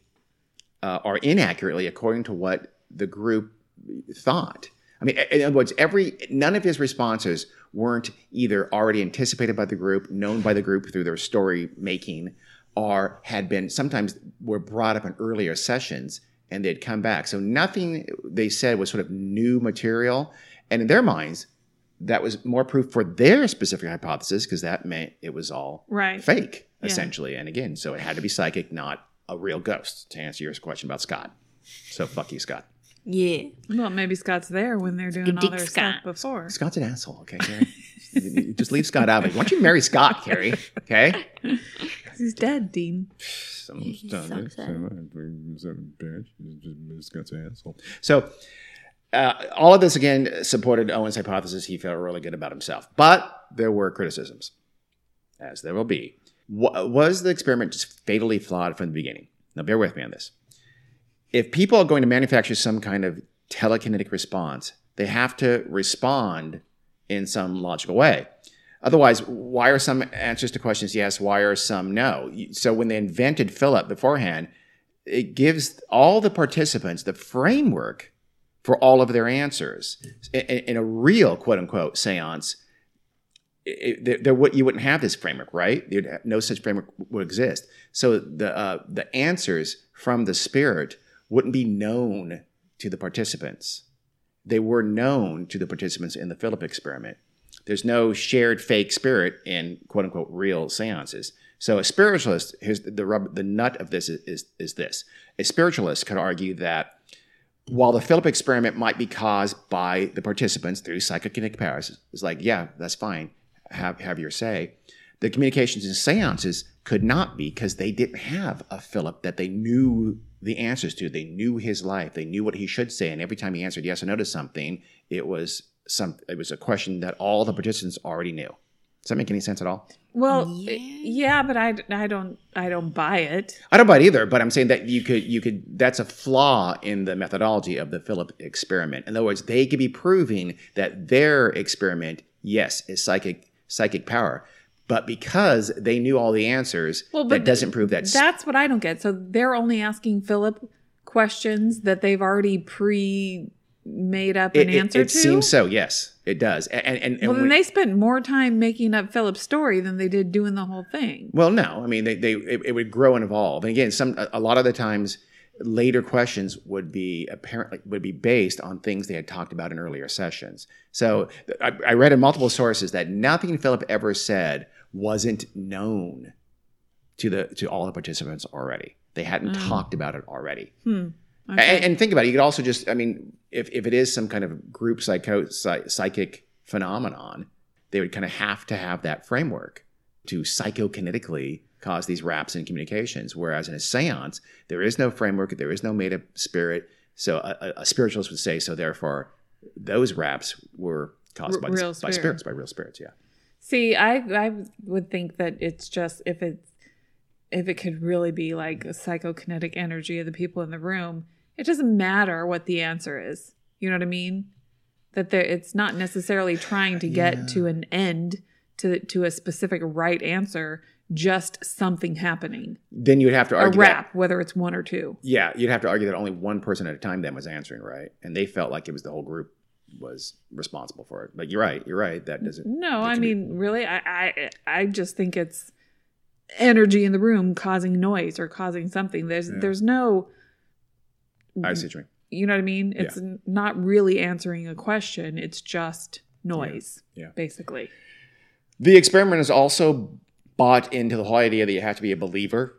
uh, or inaccurately according to what the group thought. I mean, in other words, every none of his responses weren't either already anticipated by the group, known by the group through their story making, or had been sometimes were brought up in earlier sessions and they'd come back. So nothing they said was sort of new material. And in their minds, that was more proof for their specific hypothesis because that meant it was all Right. fake, Yeah. essentially. And again, so it had to be psychic, not a real ghost, to answer your question about Scott. So fuck you, Scott. yeah. Well, maybe Scott's there when they're doing Good all their Scott. stuff before. Scott's an asshole, okay, Carrie? Just leave Scott out of it. Why don't you marry Scott, Carrie? Okay? 'Cause He's dead, Dean. Someone's He sucks at Scott's an asshole. So, uh, all of this again supported Owen's hypothesis. He felt really good about himself, but there were criticisms, as there will be. Wa- Was the experiment just fatally flawed from the beginning? Now, bear with me on this. If people are going to manufacture some kind of telekinetic response, they have to respond in some logical way. Otherwise, why are some answers to questions yes? Why are some no? So when they invented Philip beforehand, it gives all the participants the framework for all of their answers. In, in a real quote unquote seance, it, there, there you wouldn't have this framework, right? No such framework would exist. So the uh, the answers from the spirit wouldn't be known to the participants. They were known to the participants in the Philip experiment. There's no shared fake spirit in quote unquote real seances. So a spiritualist, here's the the, rub, the nut of this is, is, is this. A spiritualist could argue that while the Philip experiment might be caused by the participants through psychokinetic powers, it's like, yeah, that's fine. Have, have your say. The communications in seances could not be because they didn't have a Philip that they knew the answers to. They knew his life. They knew what he should say. And every time he answered yes or no to something, it was some it was a question that all the participants already knew. Does that make any sense at all? Well, Yeah. Eh, yeah, but I, I don't I don't buy it. I don't buy it either, but I'm saying that you could you could that's a flaw in the methodology of the Philip experiment. In other words, they could be proving that their experiment, yes, is psychic psychic power. But because they knew all the answers, Well, that doesn't prove that That's what I don't get. So they're only asking Philip questions that they've already pre made up it, an it- answer it to. seems so, yes. It does. And and, and well, then when- they spent more time making up Philip's story than they did doing the whole thing. Well, no, I mean they, they it, it would grow and evolve. And again, some a lot of the times later questions would be apparently would be based on things they had talked about in earlier sessions. So I, I read in multiple sources that nothing Philip ever said wasn't known to the to all the participants already. They hadn't Mm. talked about it already. Hmm. A- And, and think about it. You could also just, I mean, if, if it is some kind of group psycho, psy- psychic phenomenon, they would kind of have to have that framework to psychokinetically cause these raps in communications. Whereas in a seance, there is no framework, there is no made up spirit. So a, a, a spiritualist would say, so therefore, those raps were caused by, real by spirits, by real spirits. Yeah. See, I I would think that it's just if it's if it could really be like a psychokinetic energy of the people in the room, it doesn't matter what the answer is. You know what I mean? That there, it's not necessarily trying to get to an end to to a specific right answer, just something happening. Then you'd have to A argue that- whether it's one or two. Yeah, you'd have to argue that only one person at a time then was answering right, and they felt like it was the whole group was responsible for it. But you're right, you're right. That doesn't. No, that I can be- mean, really, I, I I just think it's energy in the room causing noise or causing something. There's Yeah. there's no I see you mean. you know what I mean? It's n- not really answering a question. It's just noise. Yeah. Basically. The experiment is also bought into the whole idea that you have to be a believer,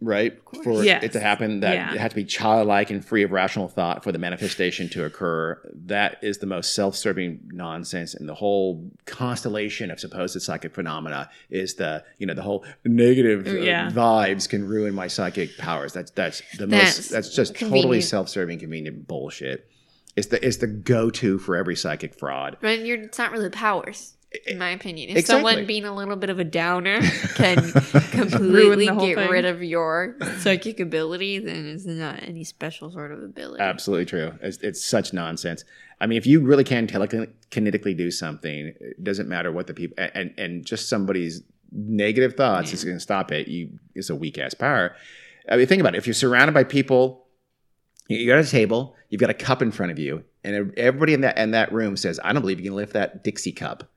right, for Yes. it to happen. That Yeah. it had to be childlike and free of rational thought for the manifestation to occur. That is the most self-serving nonsense, and the whole constellation of supposed psychic phenomena is the you know the whole negative uh, Yeah. vibes can ruin my psychic powers. That's that's the That's most. That's just totally self-serving, convenient bullshit. It's the it's the go-to for every psychic fraud. But you're, it's not really powers, in my opinion. If Exactly. someone being a little bit of a downer can completely get thing. rid of your psychic ability, then it's not any special sort of ability. Absolutely true. It's, it's such nonsense. I mean, if you really can telekinetically do something, it doesn't matter what the people and and just somebody's negative thoughts is going to stop it. You it's a weak ass power. I mean, think about it. If you're surrounded by people, you- you're at a table, you've got a cup in front of you, and everybody in that in that room says, "I don't believe you can lift that Dixie cup."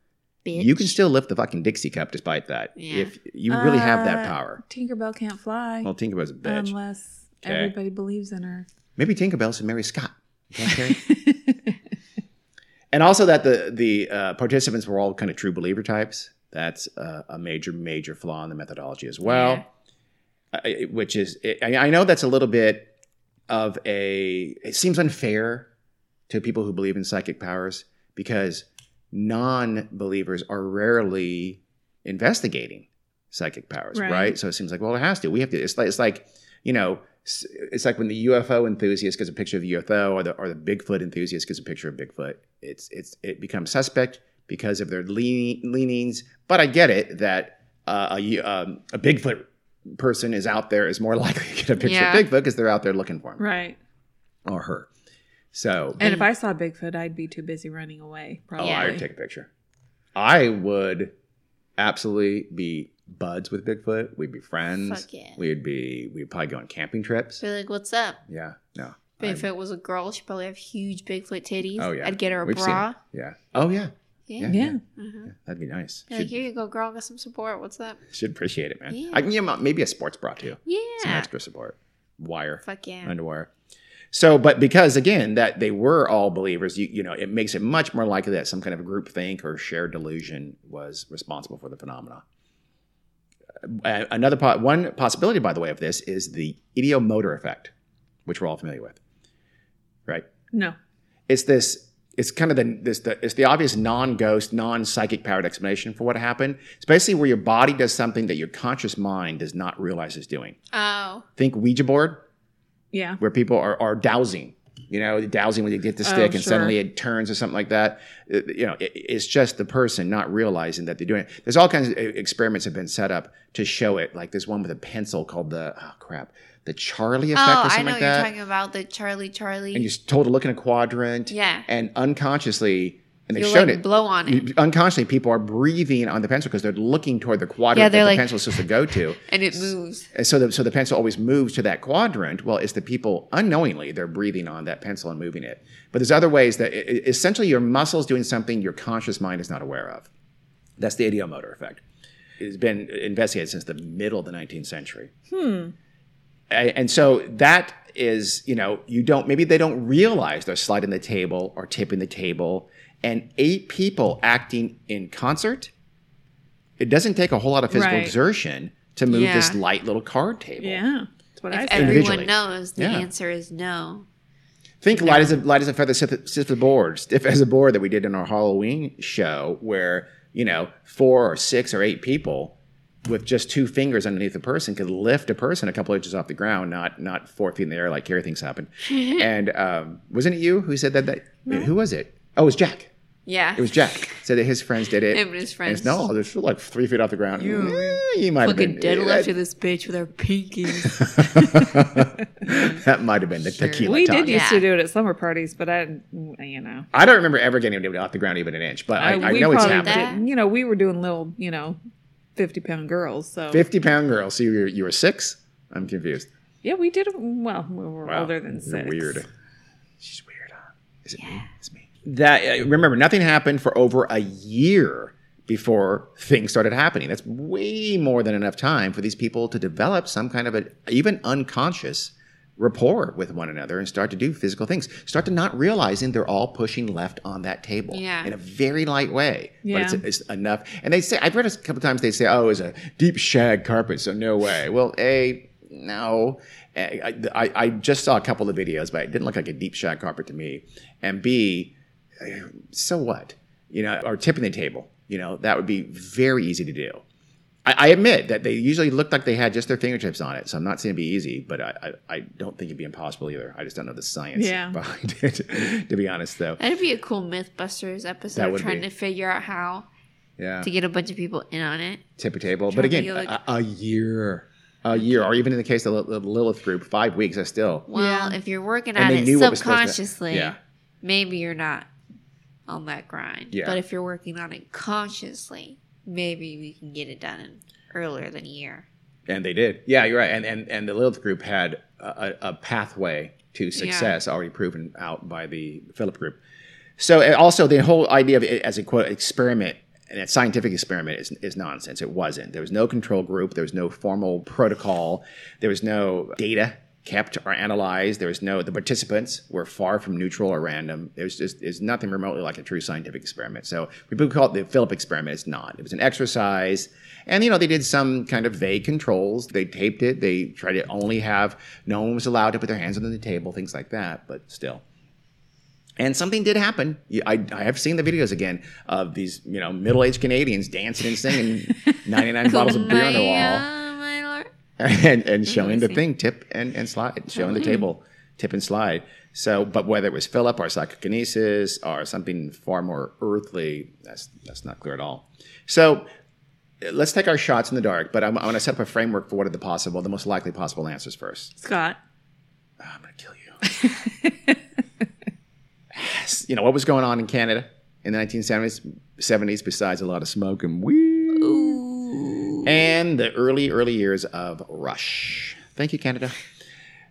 Bitch. You can still lift the fucking Dixie cup despite that. Yeah. If you really have that Uh, power. Tinkerbell can't fly Well, Tinkerbell's a bitch. unless Okay. everybody believes in her. Maybe Tinkerbell should marry Scott. Okay. and also that the the uh, participants were all kind of true believer types. That's uh, a major major flaw in the methodology as well. I- which is I, I know that's a little bit of a. It seems unfair to people who believe in psychic powers because non-believers are rarely investigating psychic powers, Right. right? So it seems like well, it has to. We have to. It's like it's like you know. It's like when the UFO enthusiast gets a picture of the UFO, or the or the Bigfoot enthusiast gets a picture of Bigfoot. It's it's it becomes suspect because of their lean, leanings. But I get it that uh, a um, a Bigfoot person is out there is more likely to get a picture Yeah. of Bigfoot because they're out there looking for him Right. or her. So And if I saw Bigfoot, I'd be too busy running away. oh, Probably. I would take a picture. I would absolutely be buds with Bigfoot. We'd be friends. Fuck yeah. We'd be we'd probably go on camping trips. Be like, what's up? Yeah, no. But I'm- if it was a girl, she'd probably have huge Bigfoot titties. Oh, yeah. I'd get her a We've bra. it. Yeah. Oh yeah. Yeah. Yeah. yeah. Uh-huh. That'd be nice. Be like, here you go, girl. Got some support. What's up? should appreciate it, man. Yeah. I can yeah, maybe a sports bra too. Yeah. Some extra support. Wire. Fuck yeah. underwear. So, but because again that they were all believers, you you know, it makes it much more likely that some kind of group think or shared delusion was responsible for the phenomena. Uh, another po- one possibility, by the way, of this is the ideomotor effect, which we're all familiar with, right? No. It's this. It's kind of the this the it's the obvious non-ghost, non-psychic powered explanation for what happened. It's basically where your body does something that your conscious mind does not realize it's doing. Oh. Think Ouija board Yeah. where people are, are dowsing. You know, dowsing when you get the Oh, stick and sure. suddenly it turns or something like that. Uh, You know, it, it's just the person not realizing that they're doing it. There's all kinds of experiments have been set up to show it. Like there's one with a pencil called the oh crap, the Charlie effect Oh, or I something know like you're talking about the Charlie Charlie. and you're told to look in a quadrant. Yeah. And unconsciously, and they've shown like it. blow on it, unconsciously, people are breathing on the pencil because they're looking toward the quadrant Yeah, that they're the pencil is supposed to go to. and it moves. And so the, so the pencil always moves to that quadrant. Well, it's the people unknowingly they're breathing on that pencil and moving it. But there's other ways that i- i- essentially your muscles doing something your conscious mind is not aware of. That's the ideomotor effect. It's been investigated since the middle of the 19th century. Hmm. And so that is, you know, you don't maybe they don't realize they're sliding the table or tipping the table, and eight people acting in concert. It doesn't take a whole lot of physical Right. exertion to move Yeah. this light little card table. Yeah. That's what I If said. Individually. everyone knows, the Yeah. answer is no. Think light as a light as a feather, stiff, stiff as a board, stiff as a board that we did in our Halloween show, where you know four or six or eight people with just two fingers underneath a person could lift a person a couple inches off the ground, not not four feet in the air like Carrie things happen. and um, wasn't it you who said that? That who was it? Oh, it was Jack. Yeah. It was Jack. Said that his friends did it. Him and his And friends. it's, no, they're still like three feet off the ground. You, eh, you might have Fucking been. deadlift to that, this bitch with our pinkies. that might have been the Sure. tequila we talk. did used Yeah. to do it at summer parties, but I, you know, I don't remember ever getting it off the ground even an inch, but I, I, I we know it's probably happening. happening. did. You know, we were doing little, you know, fifty pound girls. So 50 pound girls. So you were, you were six? I'm confused. yeah, we did. Well, we were Wow. older than You're six. Weird. She's weird, huh? Is it me? It's me. That uh, remember, nothing happened for over a year before things started happening. That's way more than enough time for these people to develop some kind of a even unconscious rapport with one another and start to do physical things. Start to not realizing they're all pushing left on that table Yeah. in a very light way. But Yeah. it's, it's enough. And they say I've read a couple times they say, "Oh, it's a deep shag carpet, so no way." Well, a no. I, I, I just saw a couple of videos, but it didn't look like a deep shag carpet to me. And B, so what? You know, or tipping the table. You know, that would be very easy to do. I, I admit that they usually looked like they had just their fingertips on it, so I'm not saying it'd be easy, but I, I, I don't think it'd be impossible either. I just don't know the science Yeah. behind it. to be honest, though, That'd be a cool Mythbusters That episode would trying be. to figure out how yeah, to get a bunch of people in on it. tip a table. But again, like- a, a year, a year, or even in the case of the Lilith group, five weeks. I still Well, Yeah. if you're working And at they it knew what was to- subconsciously, yeah. maybe you're not on that grind. Yeah. But if you're working on it consciously, maybe we can get it done in earlier than a year. And they did. Yeah, you're right. And and, and the Lilith group had a, a pathway to success already proven out by the Philip group. So also the whole idea of it as a quote experiment and a scientific experiment is, is nonsense. It wasn't. There was no control group. There was no formal protocol. There was no data kept or analyzed. There was no the participants were far from neutral or random. It was just it's nothing remotely like a true scientific experiment. So we people call it the Philip experiment. It's not. It was an exercise. And you know they did some kind of vague controls. They taped it. They tried to only have no one was allowed to put their hands on the table, things like that. But still, and something did happen. I, I have seen the videos again of these, you know, middle-aged Canadians dancing and singing 99 bottles of beer on the wall and, and showing the thing tip and, and slide, showing the table tip and slide. So, but whether it was Philip or psychokinesis or something far more earthly, that's that's not clear at all. So, let's take our shots in the dark. But I'm, I'm going to set up a framework for what are the possible, the most likely possible answers first. Scott. Ah, I'm going to kill you. You know what was going on in Canada in the 1970s, 70s besides a lot of smoke and weed Ooh. And the early, early years of Rush. Thank you, Canada.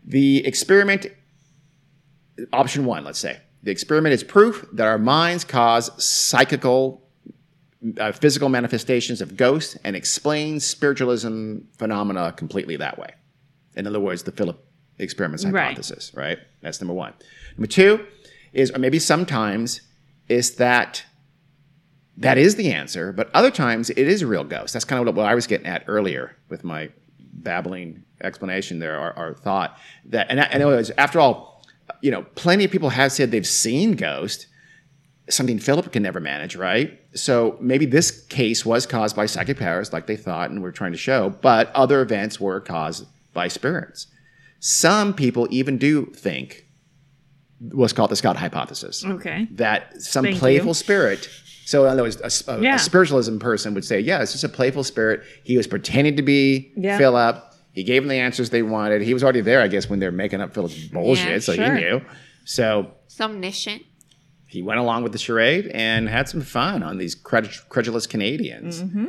The experiment, option one, let's say. The experiment is proof that our minds cause psychical, uh, physical manifestations of ghosts and explains spiritualism phenomena completely that way. In other words, the Philip experiments Right. hypothesis, right? That's number one. Number two is, or maybe sometimes, is that that is the answer, but other times it is a real ghost. That's kind of what I was getting at earlier with my babbling explanation there, our, or thought that, and it was, after all, you know, plenty of people have said they've seen ghosts, something Philip can never manage, right? So maybe this case was caused by psychic powers, like they thought and were trying to show, but other events were caused by spirits. Some people even do think what's called the Scott hypothesis Okay. that some Thank playful you. spirit. So in other words, a, a- a spiritualism person would say, "Yeah, it's just a playful spirit. He was pretending to be Yeah. Philip. He gave them the answers they wanted. He was already there, I guess, when they were making up Philip's bullshit, Yeah, so sure. he knew. So Somniscient. he went along with the charade and had some fun on these cred- credulous Canadians. Mm-hmm.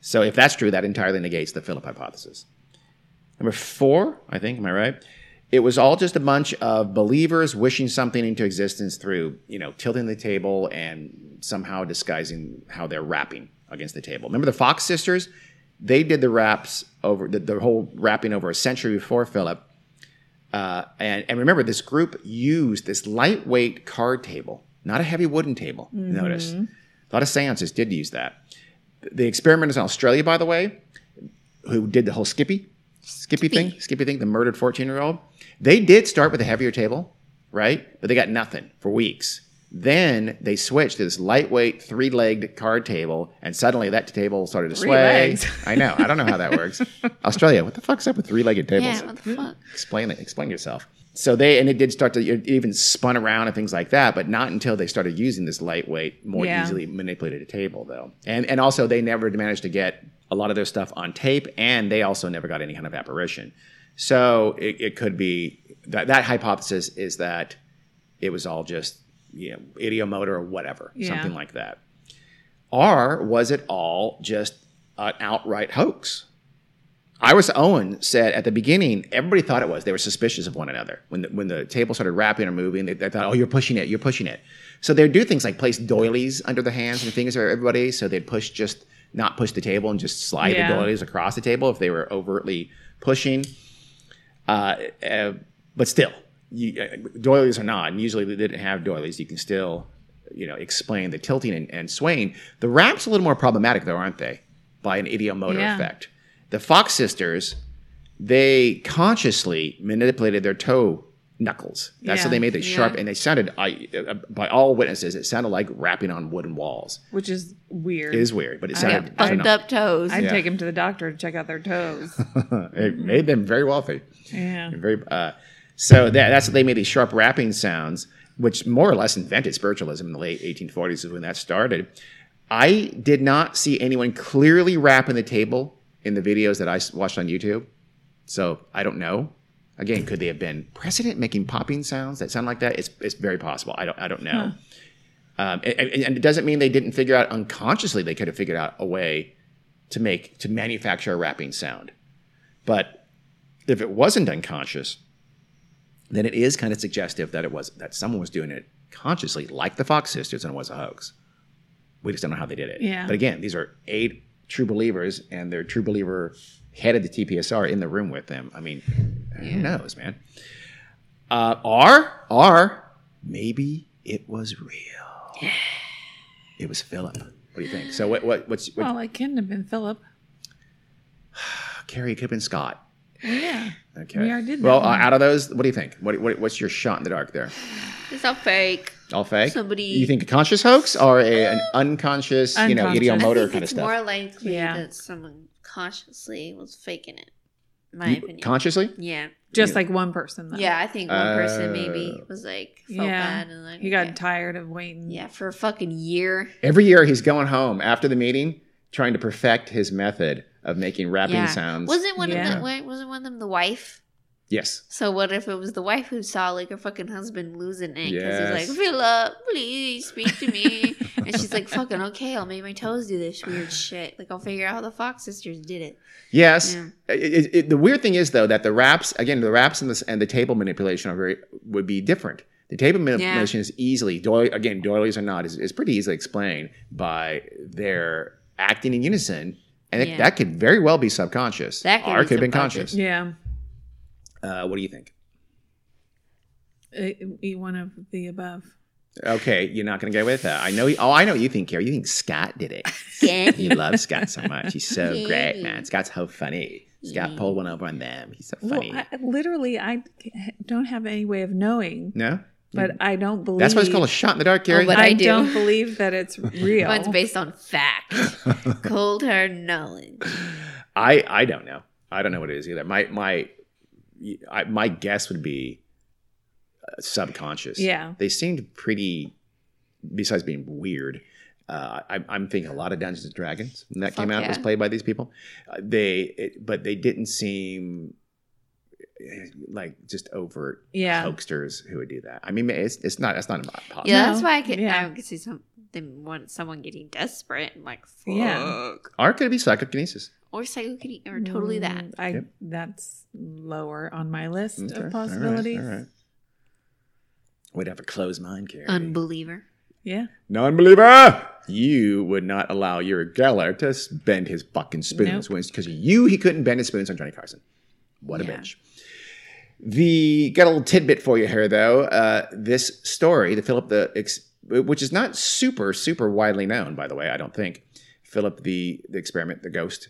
So if that's true, that entirely negates the Philip hypothesis. Number four, I think, am I right? It was all just a bunch of believers wishing something into existence through, you know, tilting the table and somehow disguising how they're rapping against the table. Remember the Fox sisters? They did the raps over the, the whole rapping over a century before Philip Uh, and, and remember, this group used this lightweight card table, not a heavy wooden table. Notice. A lot of seances did use that. The experimenters in Australia, by the way, who did the whole Skippy, Skippy, thing, Skippy thing, the murdered 14 year old, they did start with a heavier table, right? But they got nothing for weeks. Then they switched to this lightweight three legged card table, and suddenly that table started to Three sway. legs. I know. I don't know how that works. Australia, what the fuck's up with three legged tables? Yeah, what the hmm? fuck? explain it explain yourself so they and it did start to it even spun around and things like that but not until they started using this lightweight more Yeah. easily manipulated table though and and also they never managed to get a lot of their stuff on tape and they also never got any kind of apparition so it, it could be that that hypothesis is that it was all just you know ideomotor or whatever Yeah. something like that or was it all just an outright hoax Iris Owen said at the beginning, everybody thought it was. They were suspicious of one another. When the, when the table started rapping or moving, they, they thought, oh, you're pushing it, you're pushing it. So they'd do things like place doilies under the hands and fingers of everybody. So they'd push just, not push the table and just slide Yeah. the doilies across the table if they were overtly pushing. Uh, uh, but still, you, uh, doilies are not, and usually they didn't have doilies. You can still, you know, explain the tilting and, and swaying. The rap's a little more problematic, though, aren't they? By an ideomotor Yeah. effect. The Fox sisters, they consciously manipulated their toe knuckles. That's how Yeah. they made the sharp, Yeah. and they sounded, I, uh, by all witnesses, it sounded like rapping on wooden walls. which is weird. It is weird, but it sounded. I bumped up toes. I'd Yeah. take them to the doctor to check out their toes. it made them very wealthy. yeah. Very. Uh, so that, that's they made these sharp rapping sounds, which more or less invented spiritualism in the late 1840s is when that started. I did not see anyone clearly rapping the table in the videos that I watched on YouTube. So I don't know. Again, could they have been president making popping sounds that sound like that? It's, it's very possible. I don't I don't know. Um, and, and- and it doesn't mean they didn't figure out unconsciously. They could have figured out a way to make to manufacture a rapping sound. But if it wasn't unconscious, then it is kind of suggestive that it was that someone was doing it consciously, like the Fox sisters, and it was a hoax. We just don't know how they did it. Yeah. But again, these are eight true believers, and their true believer head of the TPSR in the room with them. I mean, who knows, man? Uh, or or maybe it was real. It was Philip. What do you think? So what? What? What's what, Well, it couldn't have been Philip. Carrie? It could have been Scott. Well, yeah. Okay. We already did that well, uh, out of those, what do you think? What, what, what's your shot in the dark there? It's all fake. All fake? Somebody- You think a conscious hoax or a, an unconscious, you know, Unconscious. I ideomotor kind of it's stuff? more likely Yeah. that someone consciously was faking it. My You- opinion. consciously? yeah. Just like one person, though. Yeah, I think one person Uh, maybe was like felt Yeah. bad and like He got okay. tired of waiting. yeah for a fucking year. Every year he's going home after the meeting trying to perfect his method of making rapping Yeah. sounds. Wasn't one Yeah. of them? wait, Wasn't one of them the wife? Yes. So what if it was the wife who saw like her fucking husband losing it because Yes. he's like, Philip, please speak to me, and she's like, fucking okay, I'll make my toes do this weird shit. Like I'll figure out how the Fox sisters did it. Yes. Yeah. It- it- it- the weird thing is though that the raps again the raps and the and the table manipulation are very would be different. The table manipulation is easily doily, again doilies or not is, is pretty easily explained by their acting in unison, and it- that could very well be subconscious. That could or be could have been conscious. Yeah. Uh, what do you think? Uh, Eat one of the above. Okay, you're not going to go with that. I know. Oh, I know what you think, Carrie. You think Scott did it. Yeah. you love Scott so much. He's so great, man. Scott's so funny. Scott pulled one over on them. He's so Well, funny. I, literally, I don't have any way of knowing, no, but I don't believe. that's why it's called a shot in the dark, Carrie. but I, I do. don't believe that it's real. It's based on fact, cold hard knowledge. I I don't know. I don't know what it is either. My my I, my guess would be uh, subconscious. Yeah. they seemed pretty. Besides being weird, uh, I, I'm thinking a lot of Dungeons and Dragons when that came Fuck out was played by these people. Uh, they, it, but they didn't seem eh, like just overt Yeah. hoaxsters who would do that. I mean, it's it's not that's not possible. Yeah, that's why I could. Yeah. I could see some them want someone getting desperate and like fuck. Yeah. Or it could be psychokinesis. Or psychokinesis or totally that. Mm, I Yep. that's lower on my list Okay, of possibilities. all right. We'd have a closed mind, Carrie. Unbeliever. Yeah. Non-believer, you would not allow Uri Geller to bend his fucking spoons because you he couldn't bend his spoons on Johnny Carson. What a Yeah. bitch. The got a little tidbit for you here, though. Uh, this story, the Philip the, ex, which is not super super widely known, by the way. I don't think Philip the the experiment, the ghost.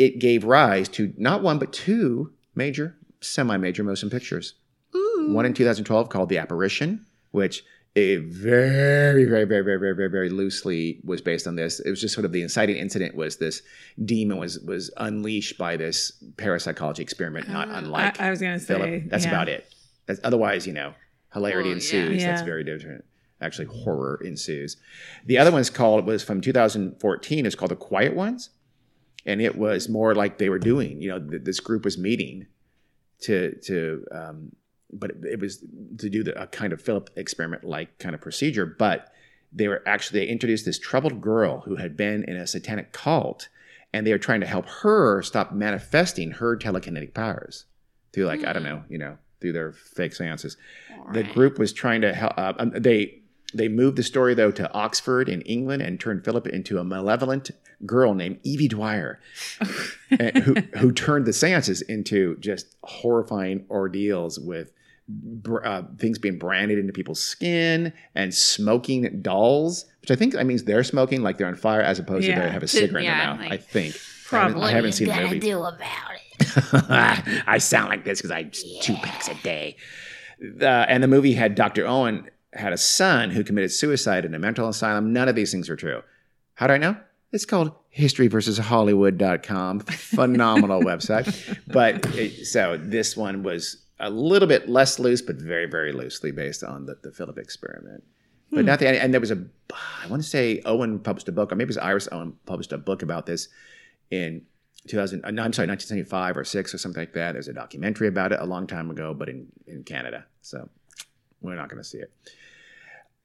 It gave rise to not one but two major, semi-major motion pictures. Ooh. One in 2012 called The Apparition, which it very, very, very, very, very, very, very loosely was based on this. It was just sort of the inciting incident was this demon was was unleashed by this parapsychology experiment, not Ah. unlike I, I was gonna say That's yeah. about it. That's, otherwise, you know, hilarity Well, ensues. yeah. That's very different. Actually, horror ensues. The other one's called was from 2014. It's called The Quiet Ones, and it was more like they were doing. You know, th- this group was meeting to to, um, but it, it was to do the, a kind of Philip experiment like kind of procedure. But they were actually they introduced this troubled girl who had been in a satanic cult, and they were trying to help her stop manifesting her telekinetic powers through like I don't know, you know, through their fake seances. The group was trying to help. Uh, um, they they moved the story though to Oxford in England and turned Philip into a malevolent girl named Evie Dwyer, who who turned the seances into just horrifying ordeals with. br- Uh, things being branded into people's skin and smoking dolls, which I think that means they're smoking like they're on fire, as opposed to Yeah. they have a cigarette in their mouth. like- I think. Probably. I haven't, I haven't What seen you the movie. do about it? I sound like this because I eat two packs a day. Uh, and the movie had Dr. Owen had a son who committed suicide in a mental asylum. None of these things are true. How do I know? It's called historyversushollywood.com. Phenomenal website. But it, so this one was a little bit less loose, but very, very loosely based on the, the Philip experiment. But nothing, and there was a, I want to say Owen published a book, or maybe it was Iris Owen published a book about this in 2000 uh, no, I'm sorry 1975 or 6 or something like that there's a documentary about it a long time ago but in in Canada so we're not going to see it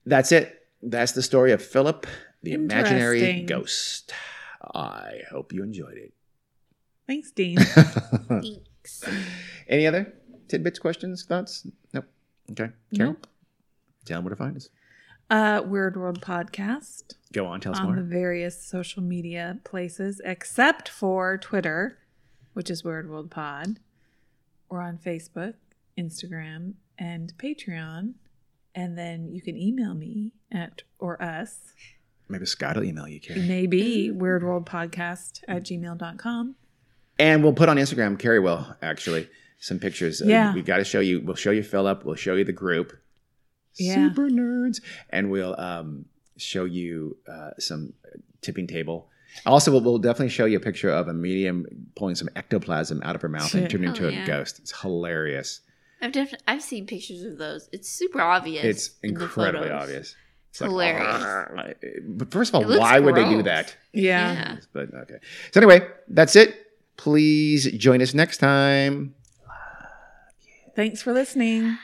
that's it that's the story of Philip the imaginary ghost I hope you enjoyed it Thanks, Dean. Thanks. any other tidbits questions thoughts nope okay Karen nope. tell them where to find us Uh, Weird World Podcast go on tell us on more the various social media places, except for Twitter, which is Weird World Pod. We're on Facebook, Instagram, and Patreon. And then you can email me at or us, maybe Scott will email you Karen maybe weirdworldpodcast at gmail.com. And we'll put on Instagram, Carrie will actually, some pictures. Uh, Yeah. We've got to show you. We'll show you Philip. We'll show you the group. Yeah. Super nerds. And we'll um, show you uh, some tipping table. Also, we'll, we'll definitely show you a picture of a medium pulling some ectoplasm out of her mouth and Shit. turning into Oh, a ghost. It's hilarious. I've def- I've seen pictures of those. It's super obvious. It's in incredibly photos. obvious. It's hilarious. like, eh, but first of all, looks why would they do that? Yeah. Yeah. But okay. So anyway, that's it. Please join us next time. Thanks for listening.